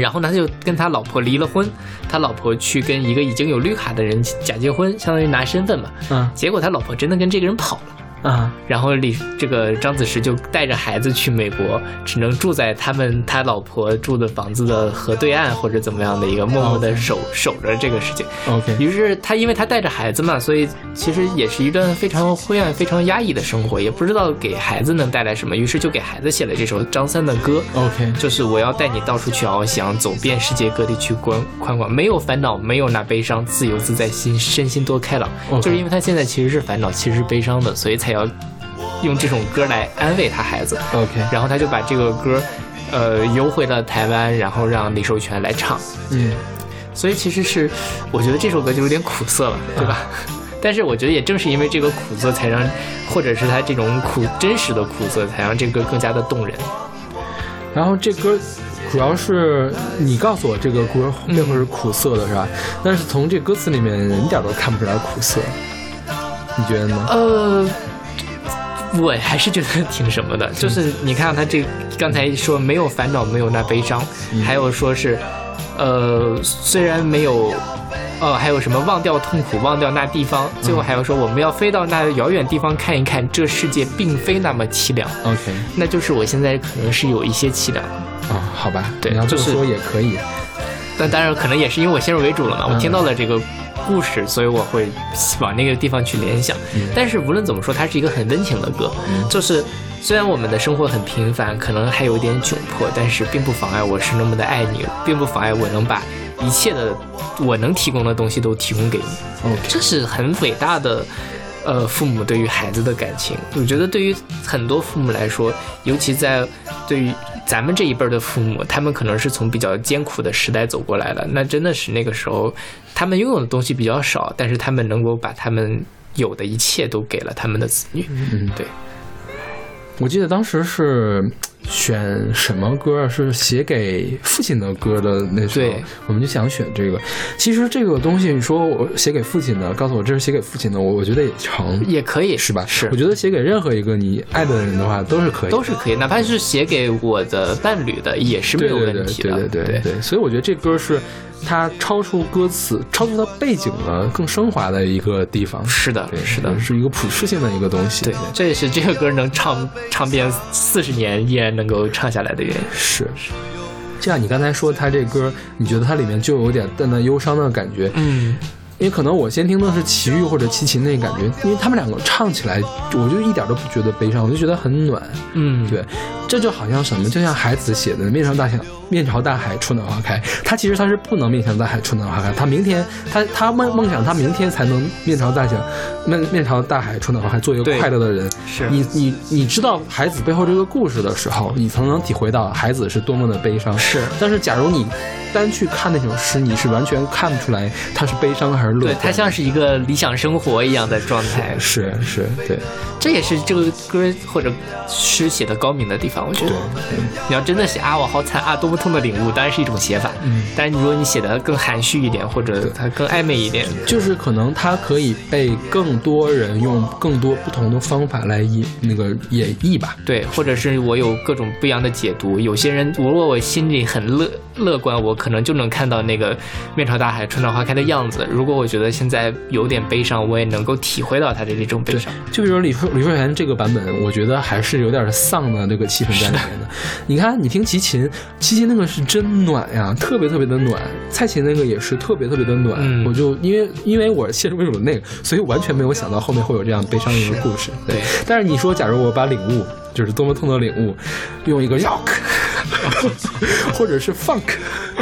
然后呢，他就跟他老婆离了婚，他老婆去跟一个已经有绿卡的人假结婚，相当于拿身份嘛。嗯结果他老婆真的跟这个人跑了。啊然后李这个张子石就带着孩子去美国，只能住在他们他老婆住的房子的河对岸或者怎么样的一个，默默的守守着这个事情。，OK，于是他因为他带着孩子嘛，所以其实也是一段非常灰暗、非常压抑的生活，也不知道给孩子能带来什么，于是就给孩子写了这首张三的歌。OK，就是我要带你到处去翱翔，走遍世界各地去观宽广，没有烦恼，没有那悲伤，自由自在心，身心多开朗。就是因为他现在其实是烦恼，其实是悲伤的，所以才要用这种歌来安慰他孩子。OK，然后他就把这个歌，呃，邮回了台湾，然后让李寿全来唱。嗯所以其实是，我觉得这首歌就有点苦涩了，对吧？但是我觉得也正是因为这个苦涩，才让，或者是他这种苦真实的苦涩，才让这个歌更加的动人。然后这歌主要是你告诉我这个歌背后是苦涩的，是吧？但是从这歌词里面一点都看不出来苦涩，你觉得呢？呃，我还是觉得挺什么的，就是你看他这刚才说没有烦恼，没有那悲伤，还有说是，呃，虽然没有。呃，还有什么忘掉痛苦，忘掉那地方，最后还要说我们要飞到那遥远地方看一看，这世界并非那么凄凉。OK，那就是我现在可能是有一些凄凉，啊、好吧，对就是你要这么说也可以。但当然可能也是因为我先入为主了嘛，我听到了这个故事，所以我会往那个地方去联想。但是无论怎么说，它是一个很温情的歌，就是虽然我们的生活很平凡，可能还有一点窘迫，但是并不妨碍我是那么的爱你，并不妨碍我能把一切的我能提供的东西都提供给你。OK，这是很伟大的，呃，父母对于孩子的感情。我觉得对于很多父母来说，尤其在对于咱们这一辈儿的父母，他们可能是从比较艰苦的时代走过来的，那真的是那个时候，他们拥有的东西比较少，但是他们能够把他们有的一切都给了他们的子女。嗯，对，我记得当时是选什么歌，是写给父亲的歌的那时候对，我们就想选这个。其实这个东西，你说我写给父亲的，告诉我这是写给父亲的，我我觉得也成，也可以是吧？是我觉得写给任何一个你爱的人的话，都是可以，都是可以，哪怕是写给我的伴侣的，也是没有对对问题的。对对对对，所以我觉得这歌是它超出歌词、超出它背景的更升华的一个地方。是的对，，是的，是一个普适性的一个东西。对，这也是这个歌能唱唱遍四十年依然能够唱下来的原因。是。这样你刚才说，他这歌，你觉得它里面就有点淡淡忧伤的感觉，嗯，因为可能我先听的是齐豫或者齐秦那感觉，因为他们两个唱起来，我就一点都不觉得悲伤，我就觉得很暖。嗯，对，这就好像什么，就像海子写的“面朝大海，面朝大海，春暖花开”，他其实他是不能面向大海，春暖花开，他明天他他梦梦想他明天才能面朝大海，面面朝大海，春暖花开，做一个快乐的人。是你你你知道孩子背后这个故事的时候，你才能体会到孩子是多么的悲伤。是但是假如你单去看那首诗，你是完全看不出来他是悲伤还是乐观。，对它像是一个理想生活一样的状态。是是，对这也是这个歌或者诗写的高明的地方，我觉得。你要真的写啊，我好惨啊，多么痛的领悟，当然是一种写法。嗯，但是如果你写的更含蓄一点，或者它更暧昧一点，就是可能它可以被更多人用更多不同的方法来演那个演绎吧。对，或者是我有各种不一样的解读。有些人，如果我心里很乐乐观，我可能就能看到那个面朝大海、春暖花开的样子。如果我觉得现在有点悲伤，我也能够体会到他的这种悲伤。就比如说李李硕元这个版本，我觉得还是有点丧的那个气氛在里面的。你看，你听齐秦，齐秦那个是真暖呀，特别特别的暖。蔡琴那个也是特别特别的暖。嗯我就因为因为我先入为主的那个，所以完全没有想到后面会有这样悲伤的一个故事。对，但是你说，假如我把领悟，就是多么痛的领悟，用一个 rock，或者是 funk，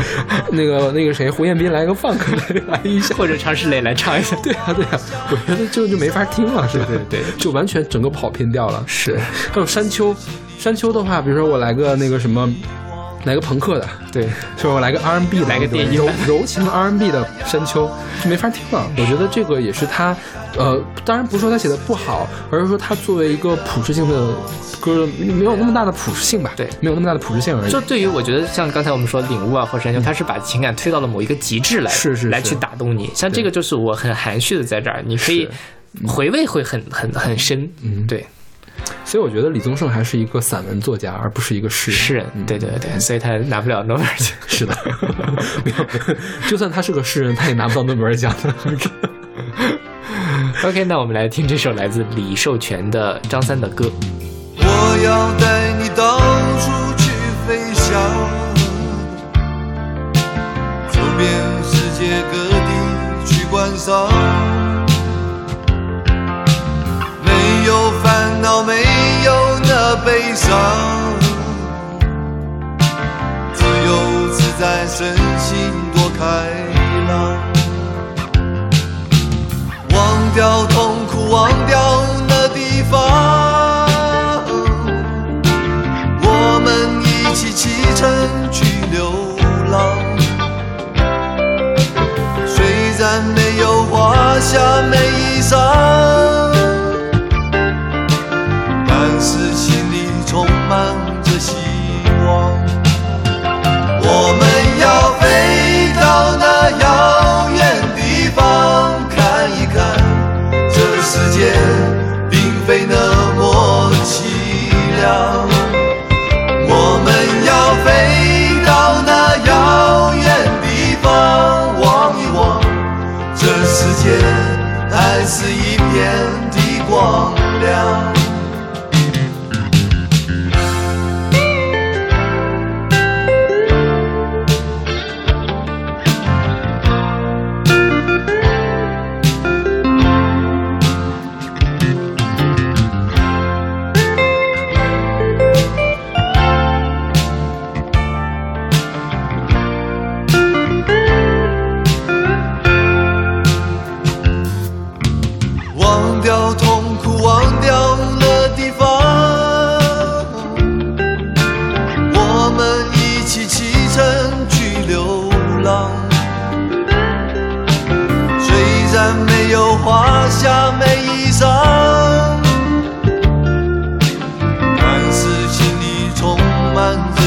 那个那个谁胡彦斌来个 funk 来来一下，或者常石磊来唱一下。对啊对啊，我觉得就就没法听了，是吧？对对就完全整个跑偏掉了。是，还有山丘，山丘的话，比如说我来个那个什么。来个朋克的，对，是吧？我来个 R&B，的来个电音版柔情的 R&B 的山丘，就没法听了。我觉得这个也是他，呃，当然不是说他写的不好，而是说他作为一个普适性的歌，没有那么大的普适性吧？对没有那么大的普适性而已。就对于我觉得像刚才我们说领悟啊或者山丘，他是把情感推到了某一个极致来，是是是来去打动你。像这个就是我很含蓄的在这儿，你可以回味会很很很深。嗯对，所以我觉得李宗盛还是一个散文作家，而不是一个诗人。诗人，对对对，所以他拿不了诺贝尔奖。是的，就算他是个诗人，他也拿不到诺贝尔奖的。OK，那我们来听这首来自李寿全的张三的歌。我要带你到处去飞翔，走遍世界各地去观赏。恼，没有那悲伤，自由自在，身心多开朗。忘掉痛苦，忘掉那地方，我们一起启程去流浪。虽然没有华厦美衣裳，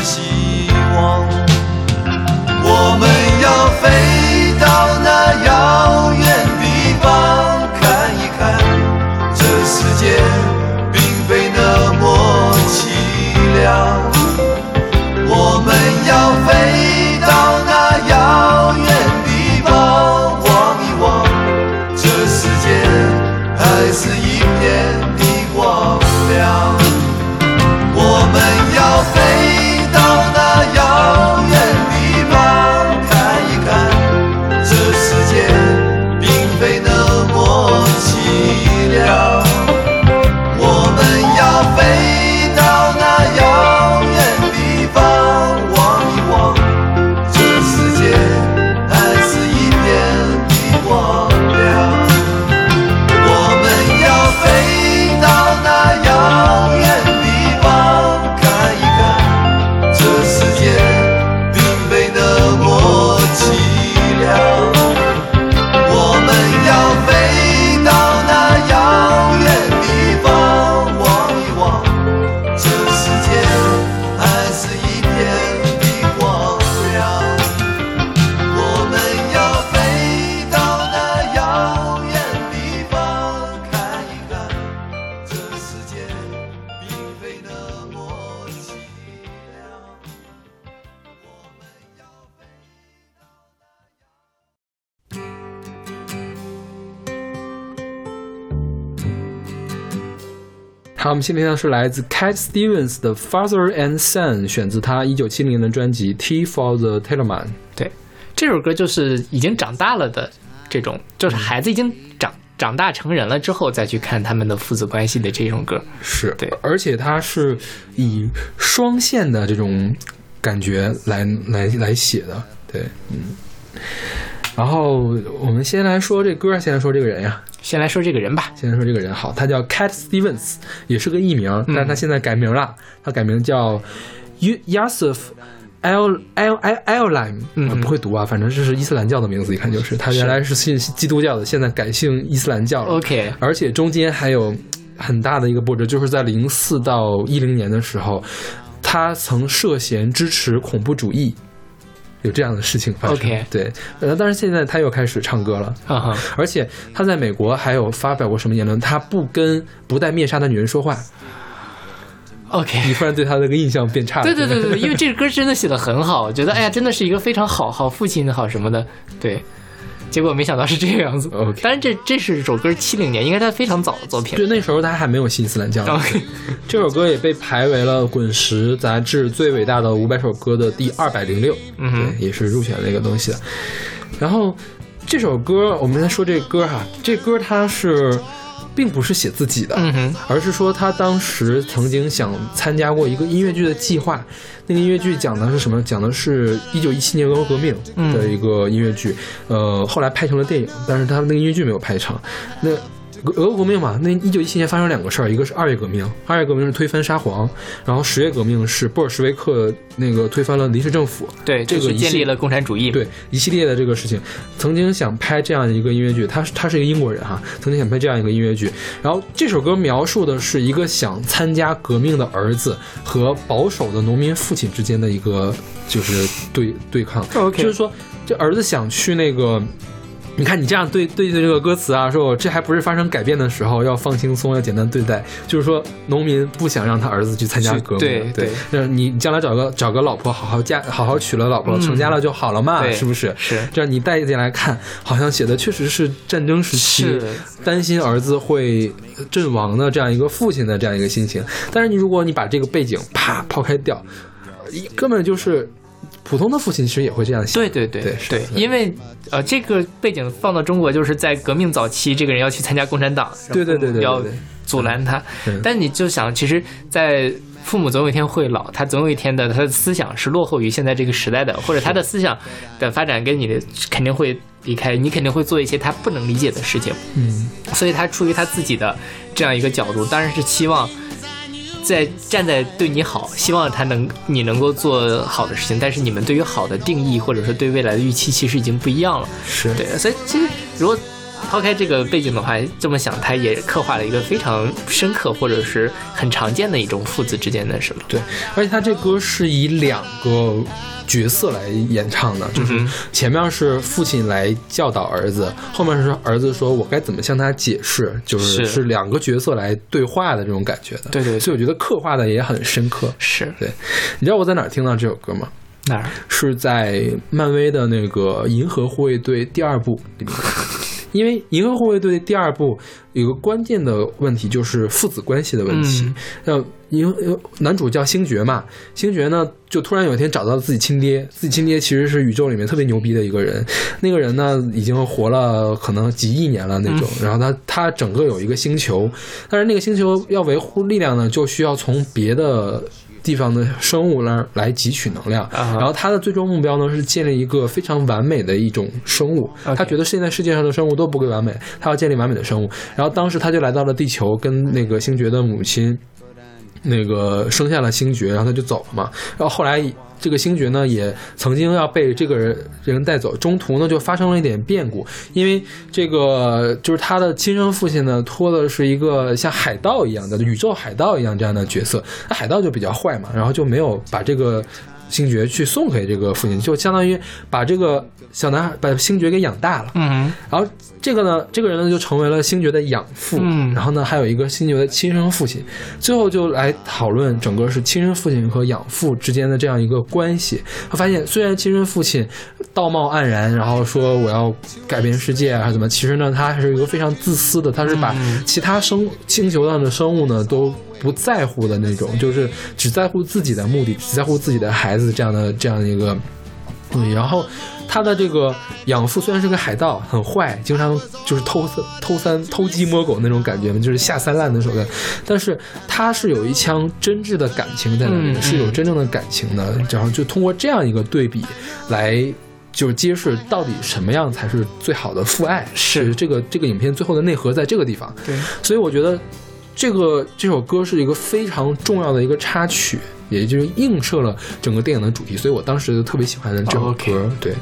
可惜。好，我们现在听到是来自 Cat Stevens 的《Father and Son》，选自他一九七零年的专辑《Tea for the Teleman》。对，这首歌就是已经长大了的这种，就是孩子已经长长大成人了之后再去看他们的父子关系的这种歌。是对而且它是以双线的这种感觉来来来写的，对，嗯。然后我们先来说这歌，先来说这个人呀，先来说这个人吧，先来说这个人好，他叫 Cat Stevens，也是个艺名，但是他现在改名了，他改名叫 Y Yasuf El El El Elim，嗯。不会读啊，反正这是伊斯兰教的名字，一看就是他原来是信基督教的，现在改信伊斯兰教了。OK 而且中间还有很大的一个波折，就是在零四到一零年的时候，他曾涉嫌支持恐怖主义，有这样的事情发生。OK 对，呃，但是现在他又开始唱歌了。啊哈，而且他在美国还有发表过什么言论？他不跟不戴面纱的女人说话。OK，你突然对他那个印象变差了。对对对对对，因为这个歌真的写的很好，我觉得哎呀，真的是一个非常好好父亲好什么的，对。结果没想到是这个样子。OK 当然这这是首歌七零年，应该是他非常早的作品。对那时候他还没有信伊斯兰教。OK 这首歌也被排为了《滚石》杂志最伟大的五百首歌的第二百零六，嗯对，也是入选了一个东西的。然后这首歌，我们先说这歌哈，这歌它是并不是写自己的，而是说他当时曾经想参加过一个音乐剧的计划，那个音乐剧讲的是什么？讲的是一九一七年俄国革命的一个音乐剧，呃，后来拍成了电影，但是他那个音乐剧没有拍成。那俄国革命嘛，那一九一七年发生两个事儿，一个是二月革命，二月革命是推翻沙皇，然后十月革命是布尔什维克那个推翻了临时政府，对，这个建立了共产主义。对一系列的这个事情，曾经想拍这样一个音乐剧，他他是一个英国人哈，曾经想拍这样一个音乐剧。然后这首歌描述的是一个想参加革命的儿子和保守的农民父亲之间的一个就是对对抗。就是说这儿子想去那个。你看，你这样对对对这个歌词啊，说我这还不是发生改变的时候，要放轻松，要简单对待。就是说，农民不想让他儿子去参加去革命，对对对，让你将来找个找个老婆，好好嫁，好好娶了老婆，成家了就好了嘛，是不是？是这样你带进来看，好像写的确实是战争时期担心儿子会阵亡的这样一个父亲的这样一个心情。但是你如果你把这个背景啪抛开掉，一根本就是普通的父亲其实也会这样想。对对对对因为呃，这个背景放到中国，就是在革命早期，这个人要去参加共产党，对对对对对要阻拦他嗯。但你就想，其实，在父母总有一天会老，他总有一天的他的思想是落后于现在这个时代的，或者他的思想的发展跟你的肯定会离开，你肯定会做一些他不能理解的事情。嗯，所以他出于他自己的这样一个角度，当然是期望在站在对你好，希望他能你能够做好的事情。但是你们对于好的定义，或者说对未来的预期，其实已经不一样了。是对，所以其实如果抛开这个背景的话，这么想，它也刻画了一个非常深刻或者是很常见的一种父子之间的什么。对，而且他这歌是以两个角色来演唱的，就是前面是父亲来教导儿子，后面是儿子说我该怎么向他解释，就是是是两个角色来对话的这种感觉的。对对对所以我觉得刻画的也很深刻。是对，你知道我在哪儿听到这首歌吗？哪儿？是在漫威的那个《银河护卫队》第二部里面。因为《银河护卫队》第二部有个关键的问题，就是父子关系的问题嗯。要银呃男主叫星爵嘛，星爵呢就突然有一天找到了自己亲爹，自己亲爹其实是宇宙里面特别牛逼的一个人，那个人呢已经活了可能几亿年了那种，然后他他整个有一个星球，但是那个星球要维护力量呢，就需要从别的。地方的生物来来汲取能量，然后他的最终目标呢是建立一个非常完美的一种生物。他觉得现在世界上的生物都不够完美，他要建立完美的生物。然后当时他就来到了地球，跟那个星爵的母亲，那个生下了星爵，然后他就走了嘛。然后后来这个星爵呢，也曾经要被这个人人带走，中途呢就发生了一点变故，因为这个就是他的亲生父亲呢，托的是一个像海盗一样的宇宙海盗一样这样的角色，那海盗就比较坏嘛，然后就没有把这个。星爵去送给这个父亲，就相当于把这个小男孩把星爵给养大了。嗯然后这个呢，这个人呢就成为了星爵的养父，嗯。然后呢还有一个星爵的亲生父亲，最后就来讨论整个是亲生父亲和养父之间的这样一个关系。他发现虽然亲生父亲道貌岸然，然后说我要改变世界啊，还是怎么，其实呢他还是一个非常自私的，他是把嗯。其他生星球上的生物呢都不在乎的那种，就是只在乎自己的目的，只在乎自己的孩子这样的这样一个。对，然后他的这个养父虽然是个海盗，很坏，经常就是偷三偷三偷鸡摸狗那种感觉嘛，就是下三滥的手段，但是他是有一腔真挚的感情在那里的，嗯是有真正的感情的，然后就通过这样一个对比来。就是揭示到底什么样才是最好的父爱，是这个这个影片最后的内核在这个地方。对，所以我觉得这个这首歌是一个非常重要的一个插曲，也就是映射了整个电影的主题，所以我当时就特别喜欢这首歌。对，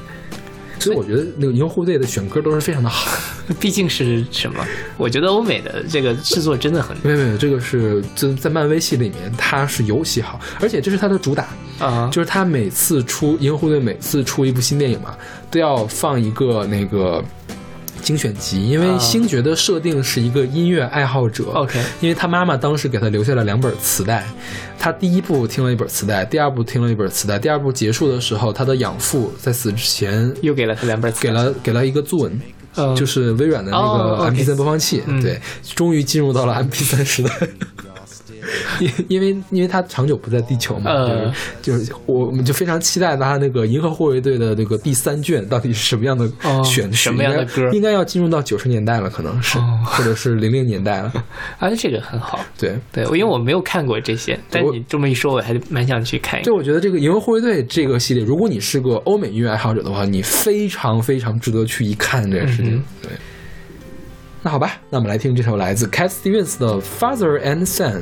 所以我觉得那个银河护卫队的选歌都是非常的好。毕竟是什么？我觉得欧美的这个制作真的很没有没有，这个是在在漫威系里面，它是尤其好，而且这是它的主打。啊，就是它每次出银河护卫队每次出一部新电影嘛，都要放一个那个精选集，因为啊。星爵的设定是一个音乐爱好者。OK 因为他妈妈当时给他留下了两本磁带，他第一部听了一本磁带，第二部听了一本磁带，第二部结束的时候，他的养父在死之前又给了他两本词给了给了一个 Zune，、嗯就是微软的那哦个 MP 3播放器，嗯。对，终于进入到了 MP 3时代。因 因为因为他长久不在地球嘛，呃就是就是我我们就非常期待他那个银河护卫队的那个第三卷到底是什么样的哦选曲，什么样的应该歌应该要进入到九十年代了，可能是、哦或者是零零年代了。啊，这个很好。对，对，因为我没有看过这些，但你这么一说，我还蛮想去看一就。我觉得这个银河护卫队这个系列，如果你是个欧美音乐爱好者的话，你非常非常值得去一看这个事情。嗯对。那好吧，那我们来听这首来自 Cat Stevens 的《Father and Son》。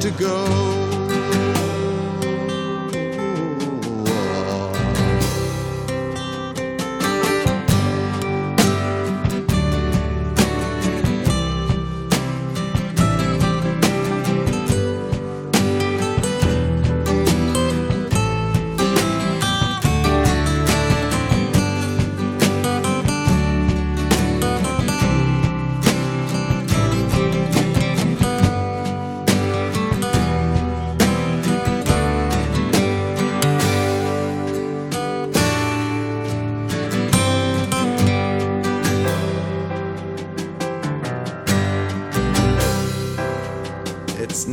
to go.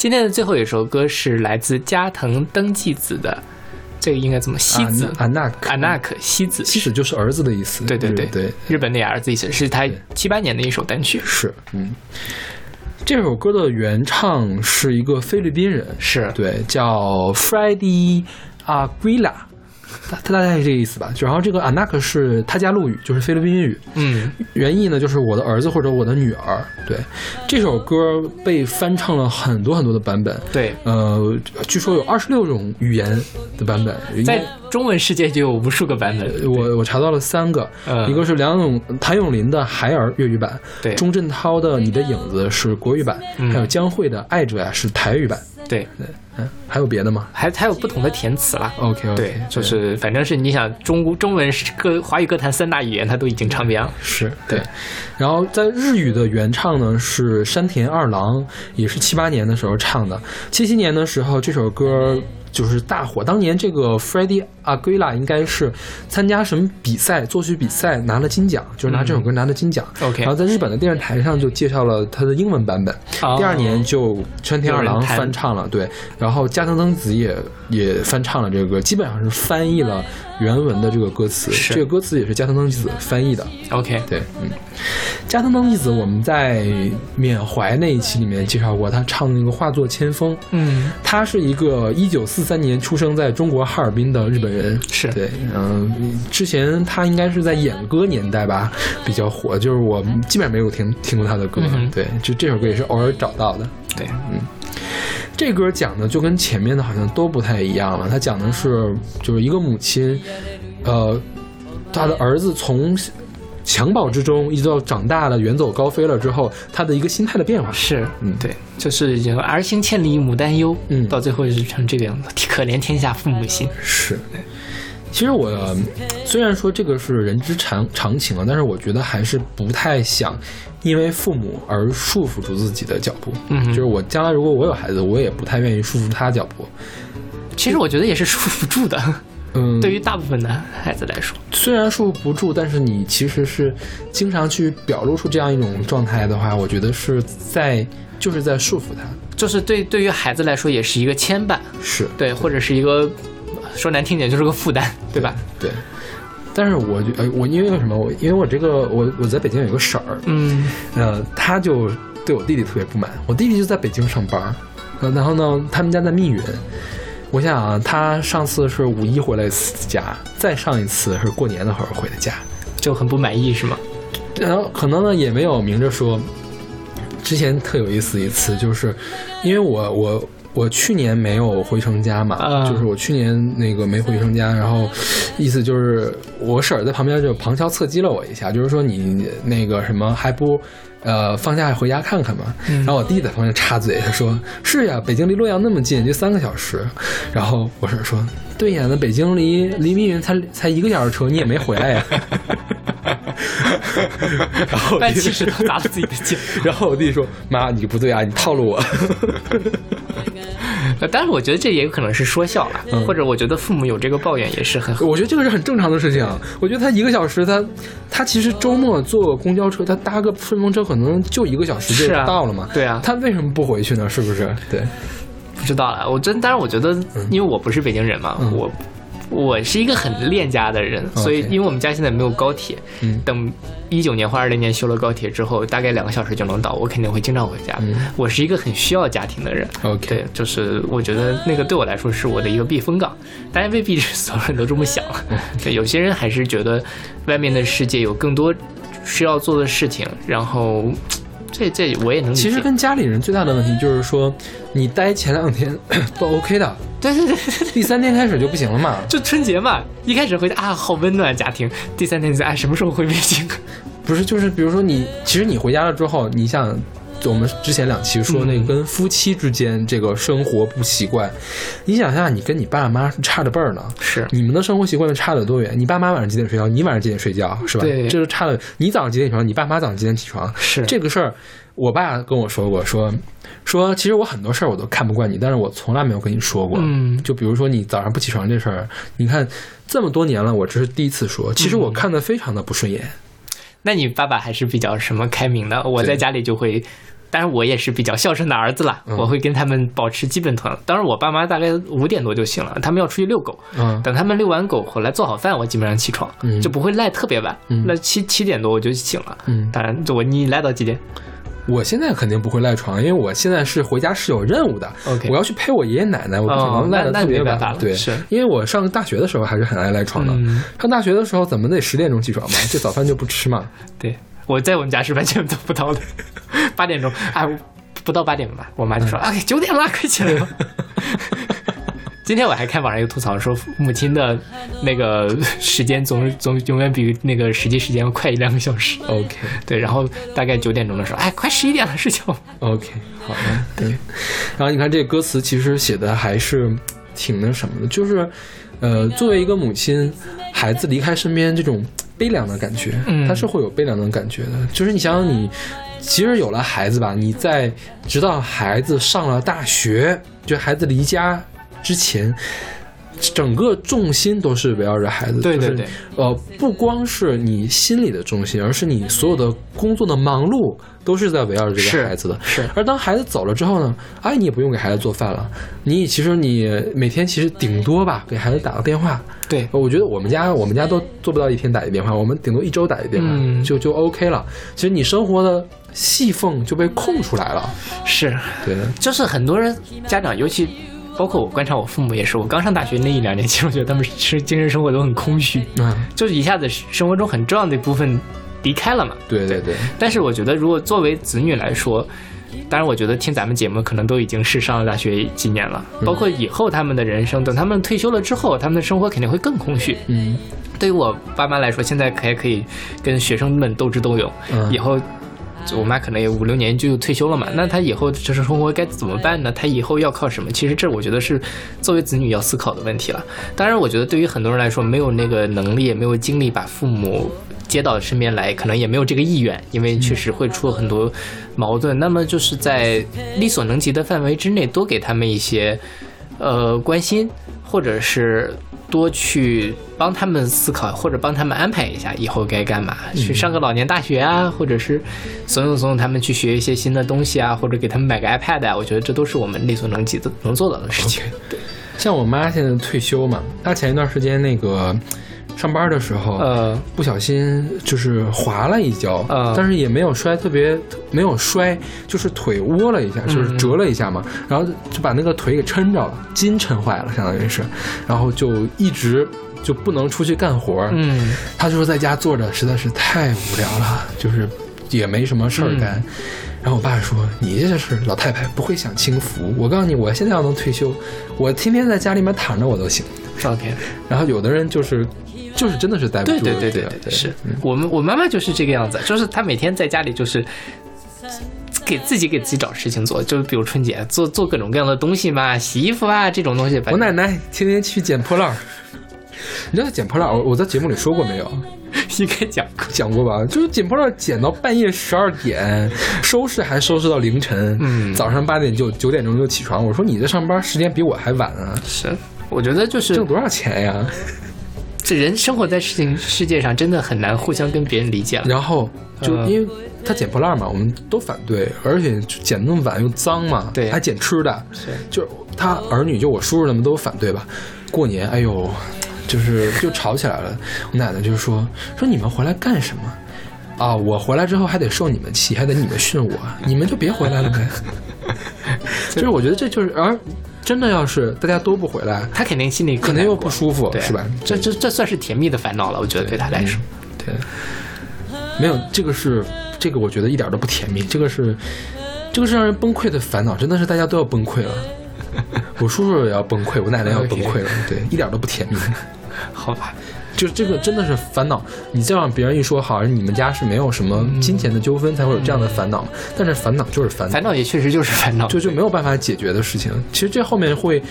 今天的最后一首歌是来自加藤登纪子的，这个应该怎么？西子啊那克啊那克西子西子就是儿子的意思。对对对对，日本那儿子意思是他七八年的一首单曲。是嗯。这首歌的原唱是一个菲律宾人，是对，叫 Freddie Aguila，他他大概是这个意思吧。然后这个 Anak 是他家陆语，就是菲律宾语，嗯，原意呢就是我的儿子或者我的女儿。对，这首歌被翻唱了很多很多的版本，对，呃，据说有二十六种语言的版本，在中文世界就有无数个版本。我我查到了三个，嗯一个是梁咏谭咏麟的《孩儿》粤语版，对钟镇涛的《你的影子》是国语版，嗯还有江蕙的《爱着呀》是台语版。对，嗯，还有别的吗还还有不同的填词啦。？OK 对，就是反正是你想中中文是歌华语歌坛三大语言，它都已经唱遍了。是对。然后在日语的原唱呢是山田二郎，也是七八年的时候唱的。七七年的时候这首歌就是大火，当年这个 Freddie Aguila 应该是参加什么比赛，作曲比赛拿了金奖，就是拿这首歌拿了金奖。嗯。OK 然后在日本的电视台上就介绍了他的英文版本。哦。第二年就川田二郎翻唱了，对，然后加藤登子也也翻唱了这个歌，基本上是翻译了原文的这个歌词，是。这个歌词也是加藤登纪子翻译的。OK，对，嗯，加藤登纪子我们在缅怀那一期里面介绍过，他唱的那个《化作千风》。嗯，他是一个一九四三年出生在中国哈尔滨的日本人，是。对，嗯、之前他应该是在演歌年代吧比较火，就是我基本上没有听听过他的歌，嗯对，就这首歌也是偶尔找到的。对，这歌讲的就跟前面的好像都不太一样了。他讲的是就是一个母亲，呃，他的儿子从襁褓之中一直到长大了，远走高飞了之后，他的一个心态的变化。是，嗯对，就是这个儿行千里母担忧，嗯到最后是成这个样子，可怜天下父母心。是。其实我虽然说这个是人之常常情啊，但是我觉得还是不太想因为父母而束缚住自己的脚步。嗯就是我将来如果我有孩子，我也不太愿意束缚他脚步。其实我觉得也是束缚住的，嗯，对于大部分的孩子来说，虽然束缚不住，但是你其实是经常去表露出这样一种状态的话，我觉得是在就是在束缚他。就是对对于孩子来说也是一个牵绊，是对，或者是一个说难听点就是个负担，对吧？对。但是我就呃，我因为为什么我因为我这个我我在北京有个婶儿，嗯，呃，他就对我弟弟特别不满。我弟弟就在北京上班，呃，然后呢，他们家在密云。我想啊，他上次是五一回来一次家，再上一次是过年的时候回的家。就很不满意是吗？然后可能呢也没有明着说。之前特有意思一次，就是因为我我我去年没有回成家嘛，啊就是我去年那个没回成家，然后意思就是我婶儿在旁边就旁敲侧击了我一下，就是说你那个什么还不。呃，放假回家看看嘛。然后我弟在旁边插嘴，他说：“是呀，北京离洛阳那么近，就三个小时。”然后我婶儿说：“对呀，那北京离离密云才才一个小时车，你也没回来呀。” 然后我搬弟起石头砸了自己的脚。然后我弟说：“妈，你不对啊，你套路我。呃 但是我觉得这也有可能是说笑了，嗯或者我觉得父母有这个抱怨也是很”好。我觉得这个是很正常的事情。我觉得他一个小时，他他其实周末坐公交车，他搭个顺风车，可能就一个小时就到了嘛。对啊他为什么不回去呢？是不是？对，不知道了，我真当然我觉得，因为我不是北京人嘛，嗯我我是一个很恋家的人，所以因为我们家现在没有高铁，嗯等一九年或二零年修了高铁之后，大概两个小时就能到，我肯定会经常回家。嗯我是一个很需要家庭的人。OK 对，就是我觉得那个对我来说是我的一个避风港，当然未必所有人都这么想。嗯 对，有些人还是觉得外面的世界有更多需要做的事情，然后 这这我也能理解。其实跟家里人最大的问题就是说，你待前两天 都 OK 的，对对对。第三天开始就不行了嘛。就春节嘛，一开始回家啊，好温暖家庭。第三天就哎，什么时候回北京？不是，就是比如说你，其实你回家了之后，你想我们之前两期说那个嗯跟夫妻之间这个生活不习惯，你想想，你跟你爸妈是差着辈儿呢，是你们的生活习惯差得多远？你爸妈晚上几点睡觉？你晚上几点睡觉？是吧？对这就差了。你早上几点起床？你爸妈早上几点起床？是这个事儿，我爸跟我说过，说说其实我很多事儿我都看不惯你，但是我从来没有跟你说过。嗯就比如说你早上不起床这事儿，你看这么多年了，我这是第一次说，其实嗯我看的非常的不顺眼。那你爸爸还是比较什么开明的？我在家里就会，但是我也是比较孝顺的儿子啦，嗯我会跟他们保持基本团。当然我爸妈大概五点多就醒了，他们要出去遛狗，嗯等他们遛完狗回来做好饭，我基本上起床，嗯就不会赖特别晚。嗯那七七点多我就醒了。嗯，当然，我你赖到几点？我现在肯定不会赖床，因为我现在是回家是有任务的。OK 我要去陪我爷爷奶奶，我不能赖的那特别晚。对，是因为我上大学的时候还是很爱赖床的。嗯上大学的时候怎么得十点钟起床嘛？这早饭就不吃嘛。对，我在我们家是完全做不到的。八点钟，哎，不到八点吧，我妈就说：“嗯哎，九点了，快起来吧。” 今天我还看网上有吐槽说，母亲的那个 时间总总永远比那个实际时间要快一两个小时。OK 对，然后大概九点钟的时候，哎，快十一点了，睡觉。OK，好的，对。然后你看这个歌词其实写的还是挺那什么的，就是呃，作为一个母亲，孩子离开身边这种悲凉的感觉，嗯他是会有悲凉的感觉的。就是你想想你。其实有了孩子吧，你在直到孩子上了大学，就孩子离家之前，整个重心都是围绕着孩子。就是对对对呃，不光是你心里的重心，而是你所有的工作的忙碌都是在围绕着这个孩子的。是而当孩子走了之后呢，哎，你也不用给孩子做饭了，你其实你每天其实顶多吧给孩子打个电话。对，我觉得我们家我们家都做不到一天打一电话，我们顶多一周打一电话、嗯就就 OK 了。其实你生活的细缝就被空出来了。是，对，就是很多人家长，尤其包括我观察我父母也是，我刚上大学那一两年，其实我觉得他们是精神生活都很空虚，嗯，就是一下子生活中很重要的一部分离开了嘛。对对对，但是我觉得，如果作为子女来说，当然，我觉得听咱们节目可能都已经是上了大学几年了，包括以后他们的人生，等他们退休了之后，他们的生活肯定会更空虚。嗯对于我爸妈来说，现在还可以跟学生们斗智斗勇，嗯以后。我妈可能也五六年就退休了嘛，那她以后就是生活该怎么办呢？她以后要靠什么？其实这我觉得是作为子女要思考的问题了。当然，我觉得对于很多人来说，没有那个能力，也没有精力把父母接到身边来，可能也没有这个意愿，因为确实会出很多矛盾。那么就是在力所能及的范围之内，多给他们一些呃关心，或者是多去帮他们思考，或者帮他们安排一下以后该干嘛，去上个老年大学啊，或者是怂恿怂恿他们去学一些新的东西啊，或者给他们买个 iPad 啊，我觉得这都是我们力所能及的能做到的事情。像我妈现在退休嘛，她前一段时间那个上班的时候，呃，不小心就是滑了一跤，呃但是也没有摔特别，没有摔，就是腿窝了一下，就是折了一下嘛，然后就把那个腿给抻着了，筋抻坏了，相当于是，然后就一直就不能出去干活，嗯，他就说在家坐着实在是太无聊了，就是也没什么事儿干。然后我爸说：“你这是老太太，不会享清福。我告诉你，我现在要能退休，我天天在家里面躺着我都行。OK，然后有的人就是，就是真的是待不住。对对对对对对，是我们我妈妈就是这个样子，就是她每天在家里就是。给自己给自己找事情做，就是比如春节做做各种各样的东西嘛，洗衣服啊这种东西。我奶奶天天去捡破烂儿。你知道捡破烂儿，我我在节目里说过没有？应该讲过。讲过吧？就是捡破烂捡到半夜十二点，收拾还收拾到凌晨。嗯早上八点就九点钟就起床。我说你这上班时间比我还晚啊，是，我觉得就是挣多少钱呀？这人生活在事情世界上，真的很难互相跟别人理解了。然后就嗯因为他捡破烂嘛，我们都反对，而且捡那么晚又脏嘛，对还捡吃的，是就他儿女就我叔叔他们都反对吧。过年，哎呦，就是就吵起来了。我奶奶就说说你们回来干什么？啊，我回来之后还得受你们气，还得你们训我，你们就别回来了呗。就是我觉得这就是，而真的要是大家都不回来，他肯定心里可能又不舒服，是吧？这这这算是甜蜜的烦恼了，我觉得对他来说。对，没有这个是这个，我觉得一点都不甜蜜，这个是这个是让人崩溃的烦恼，真的是大家都要崩溃了。我叔叔也要崩溃，我奶奶要崩溃了，对，一点都不甜蜜。好吧，就这个真的是烦恼。你再让别人一说，好像你们家是没有什么金钱的纠纷才会有这样的烦恼嘛？但是烦恼就是烦恼，烦恼也确实就是烦恼，就就没有办法解决的事情。其实这后面会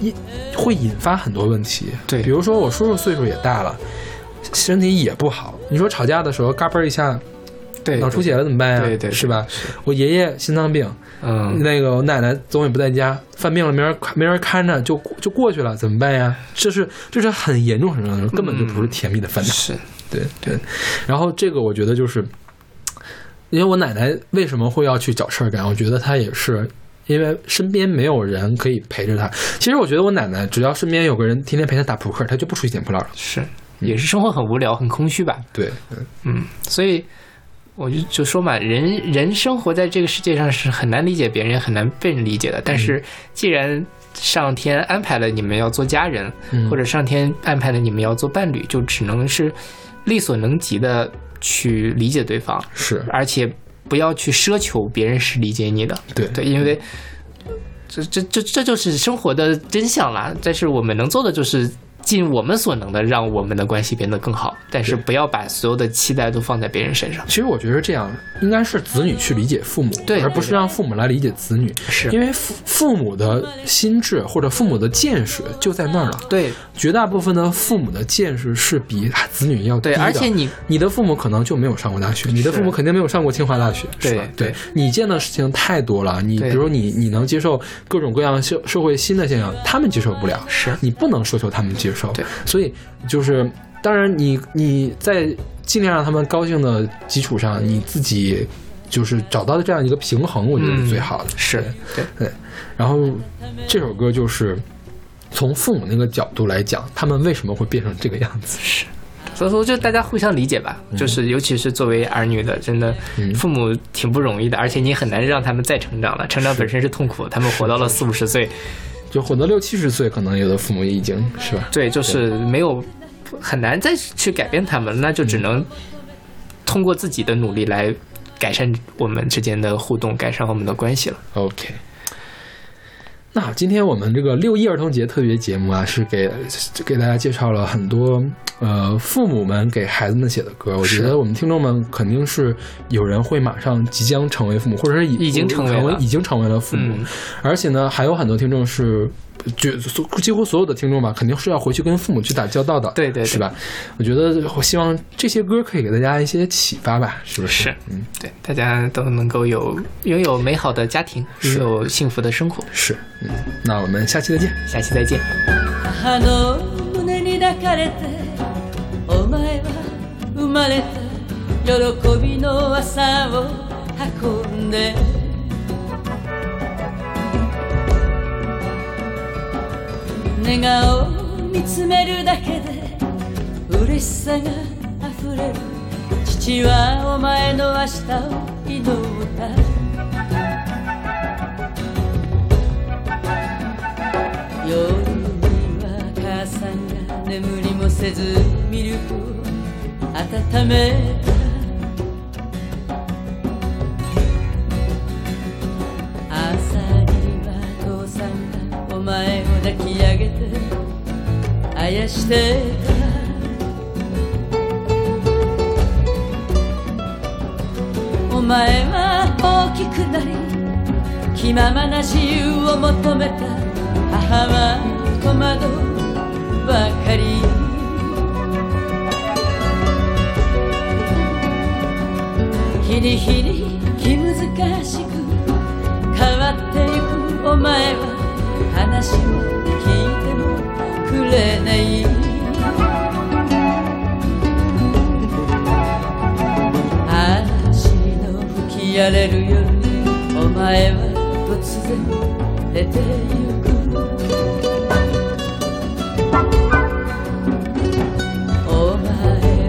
引会引发很多问题。对比如说我叔叔岁数也大了，身体也不好。你说吵架的时候嘎嘣一下对脑出血了怎么办呀？对对对是吧？我爷爷心脏病，嗯，那个我奶奶总也不在家，犯病了没人没人看着就就过去了，怎么办呀？这是这是很严重很严重的，根本就不是甜蜜的烦恼。是对对，然后这个我觉得就是，因为我奶奶为什么会要去找事儿干？我觉得她也是因为身边没有人可以陪着她。其实我觉得我奶奶只要身边有个人天天陪她打扑克，她就不出去捡破烂了。是，也是生活很无聊，很空虚吧？对，嗯嗯，所以我就就说嘛，人人生活在这个世界上是很难理解别人，也很难被人理解的。但是既然上天安排了你们要做家人，嗯或者上天安排了你们要做伴侣，就只能是力所能及的去理解对方，是而且不要去奢求别人是理解你的。对对，因为这这这这就是生活的真相啦。但是我们能做的就是尽我们所能的让我们的关系变得更好，但是不要把所有的期待都放在别人身上。其实我觉得这样应该是子女去理解父母，对而不是让父母来理解子女。是因为父父母的心智或者父母的见识就在那儿了。对绝大部分的父母的见识是比子女要低对，而且你你的父母可能就没有上过大学，你的父母肯定没有上过清华大学，对是吧？对对你见的事情太多了，你比如你你能接受各种各样社社会新的现象，他们接受不了，是你不能奢求他们接受，对，所以就是当然你你在尽量让他们高兴的基础上，你自己就是找到的这样一个平衡，我觉得是最好的，嗯是对对，然后这首歌就是从父母那个角度来讲，他们为什么会变成这个样子？是。所以说，就大家互相理解吧。就是，尤其是作为儿女的，真的嗯父母挺不容易的，而且你很难让他们再成长了。成长本身是痛苦，他们活到了四五十岁，就活到六七十岁，可能有的父母已经是吧？对，就是没有很难再去改变他们，那就只能通过自己的努力来改善我们之间的互动，改善我们的关系了。OK。那，今天我们这个六一儿童节特别节目啊，是给给大家介绍了很多呃父母们给孩子们写的歌。我觉得我们听众们肯定是有人会马上即将成为父母，或者是已已经成为了已经成为了父母，嗯而且呢，还有很多听众是。就所几乎所有的听众吧，肯定是要回去跟父母去打交道的，对对对是吧？我觉得我希望这些歌可以给大家一些启发吧，是不是？是嗯，对，大家都能够有拥有美好的家庭，拥有幸福的生活。是，嗯，那我们下期再见。下期再见。寝顔を見つめるだけで嬉しさが溢れる。父はお前の明日を祈った夜には母さんが眠りもせずミルクを温めた。朝あやして。たお前は大きくなり気ままな自由を求めた母は戸惑うばかり。日に日に気難しく変わってゆくお前は話を聞いてもくれない。足の吹き荒れる夜お前は突然出てゆく。お前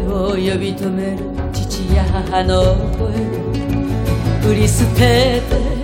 を呼び止める父や母の声。振り捨てて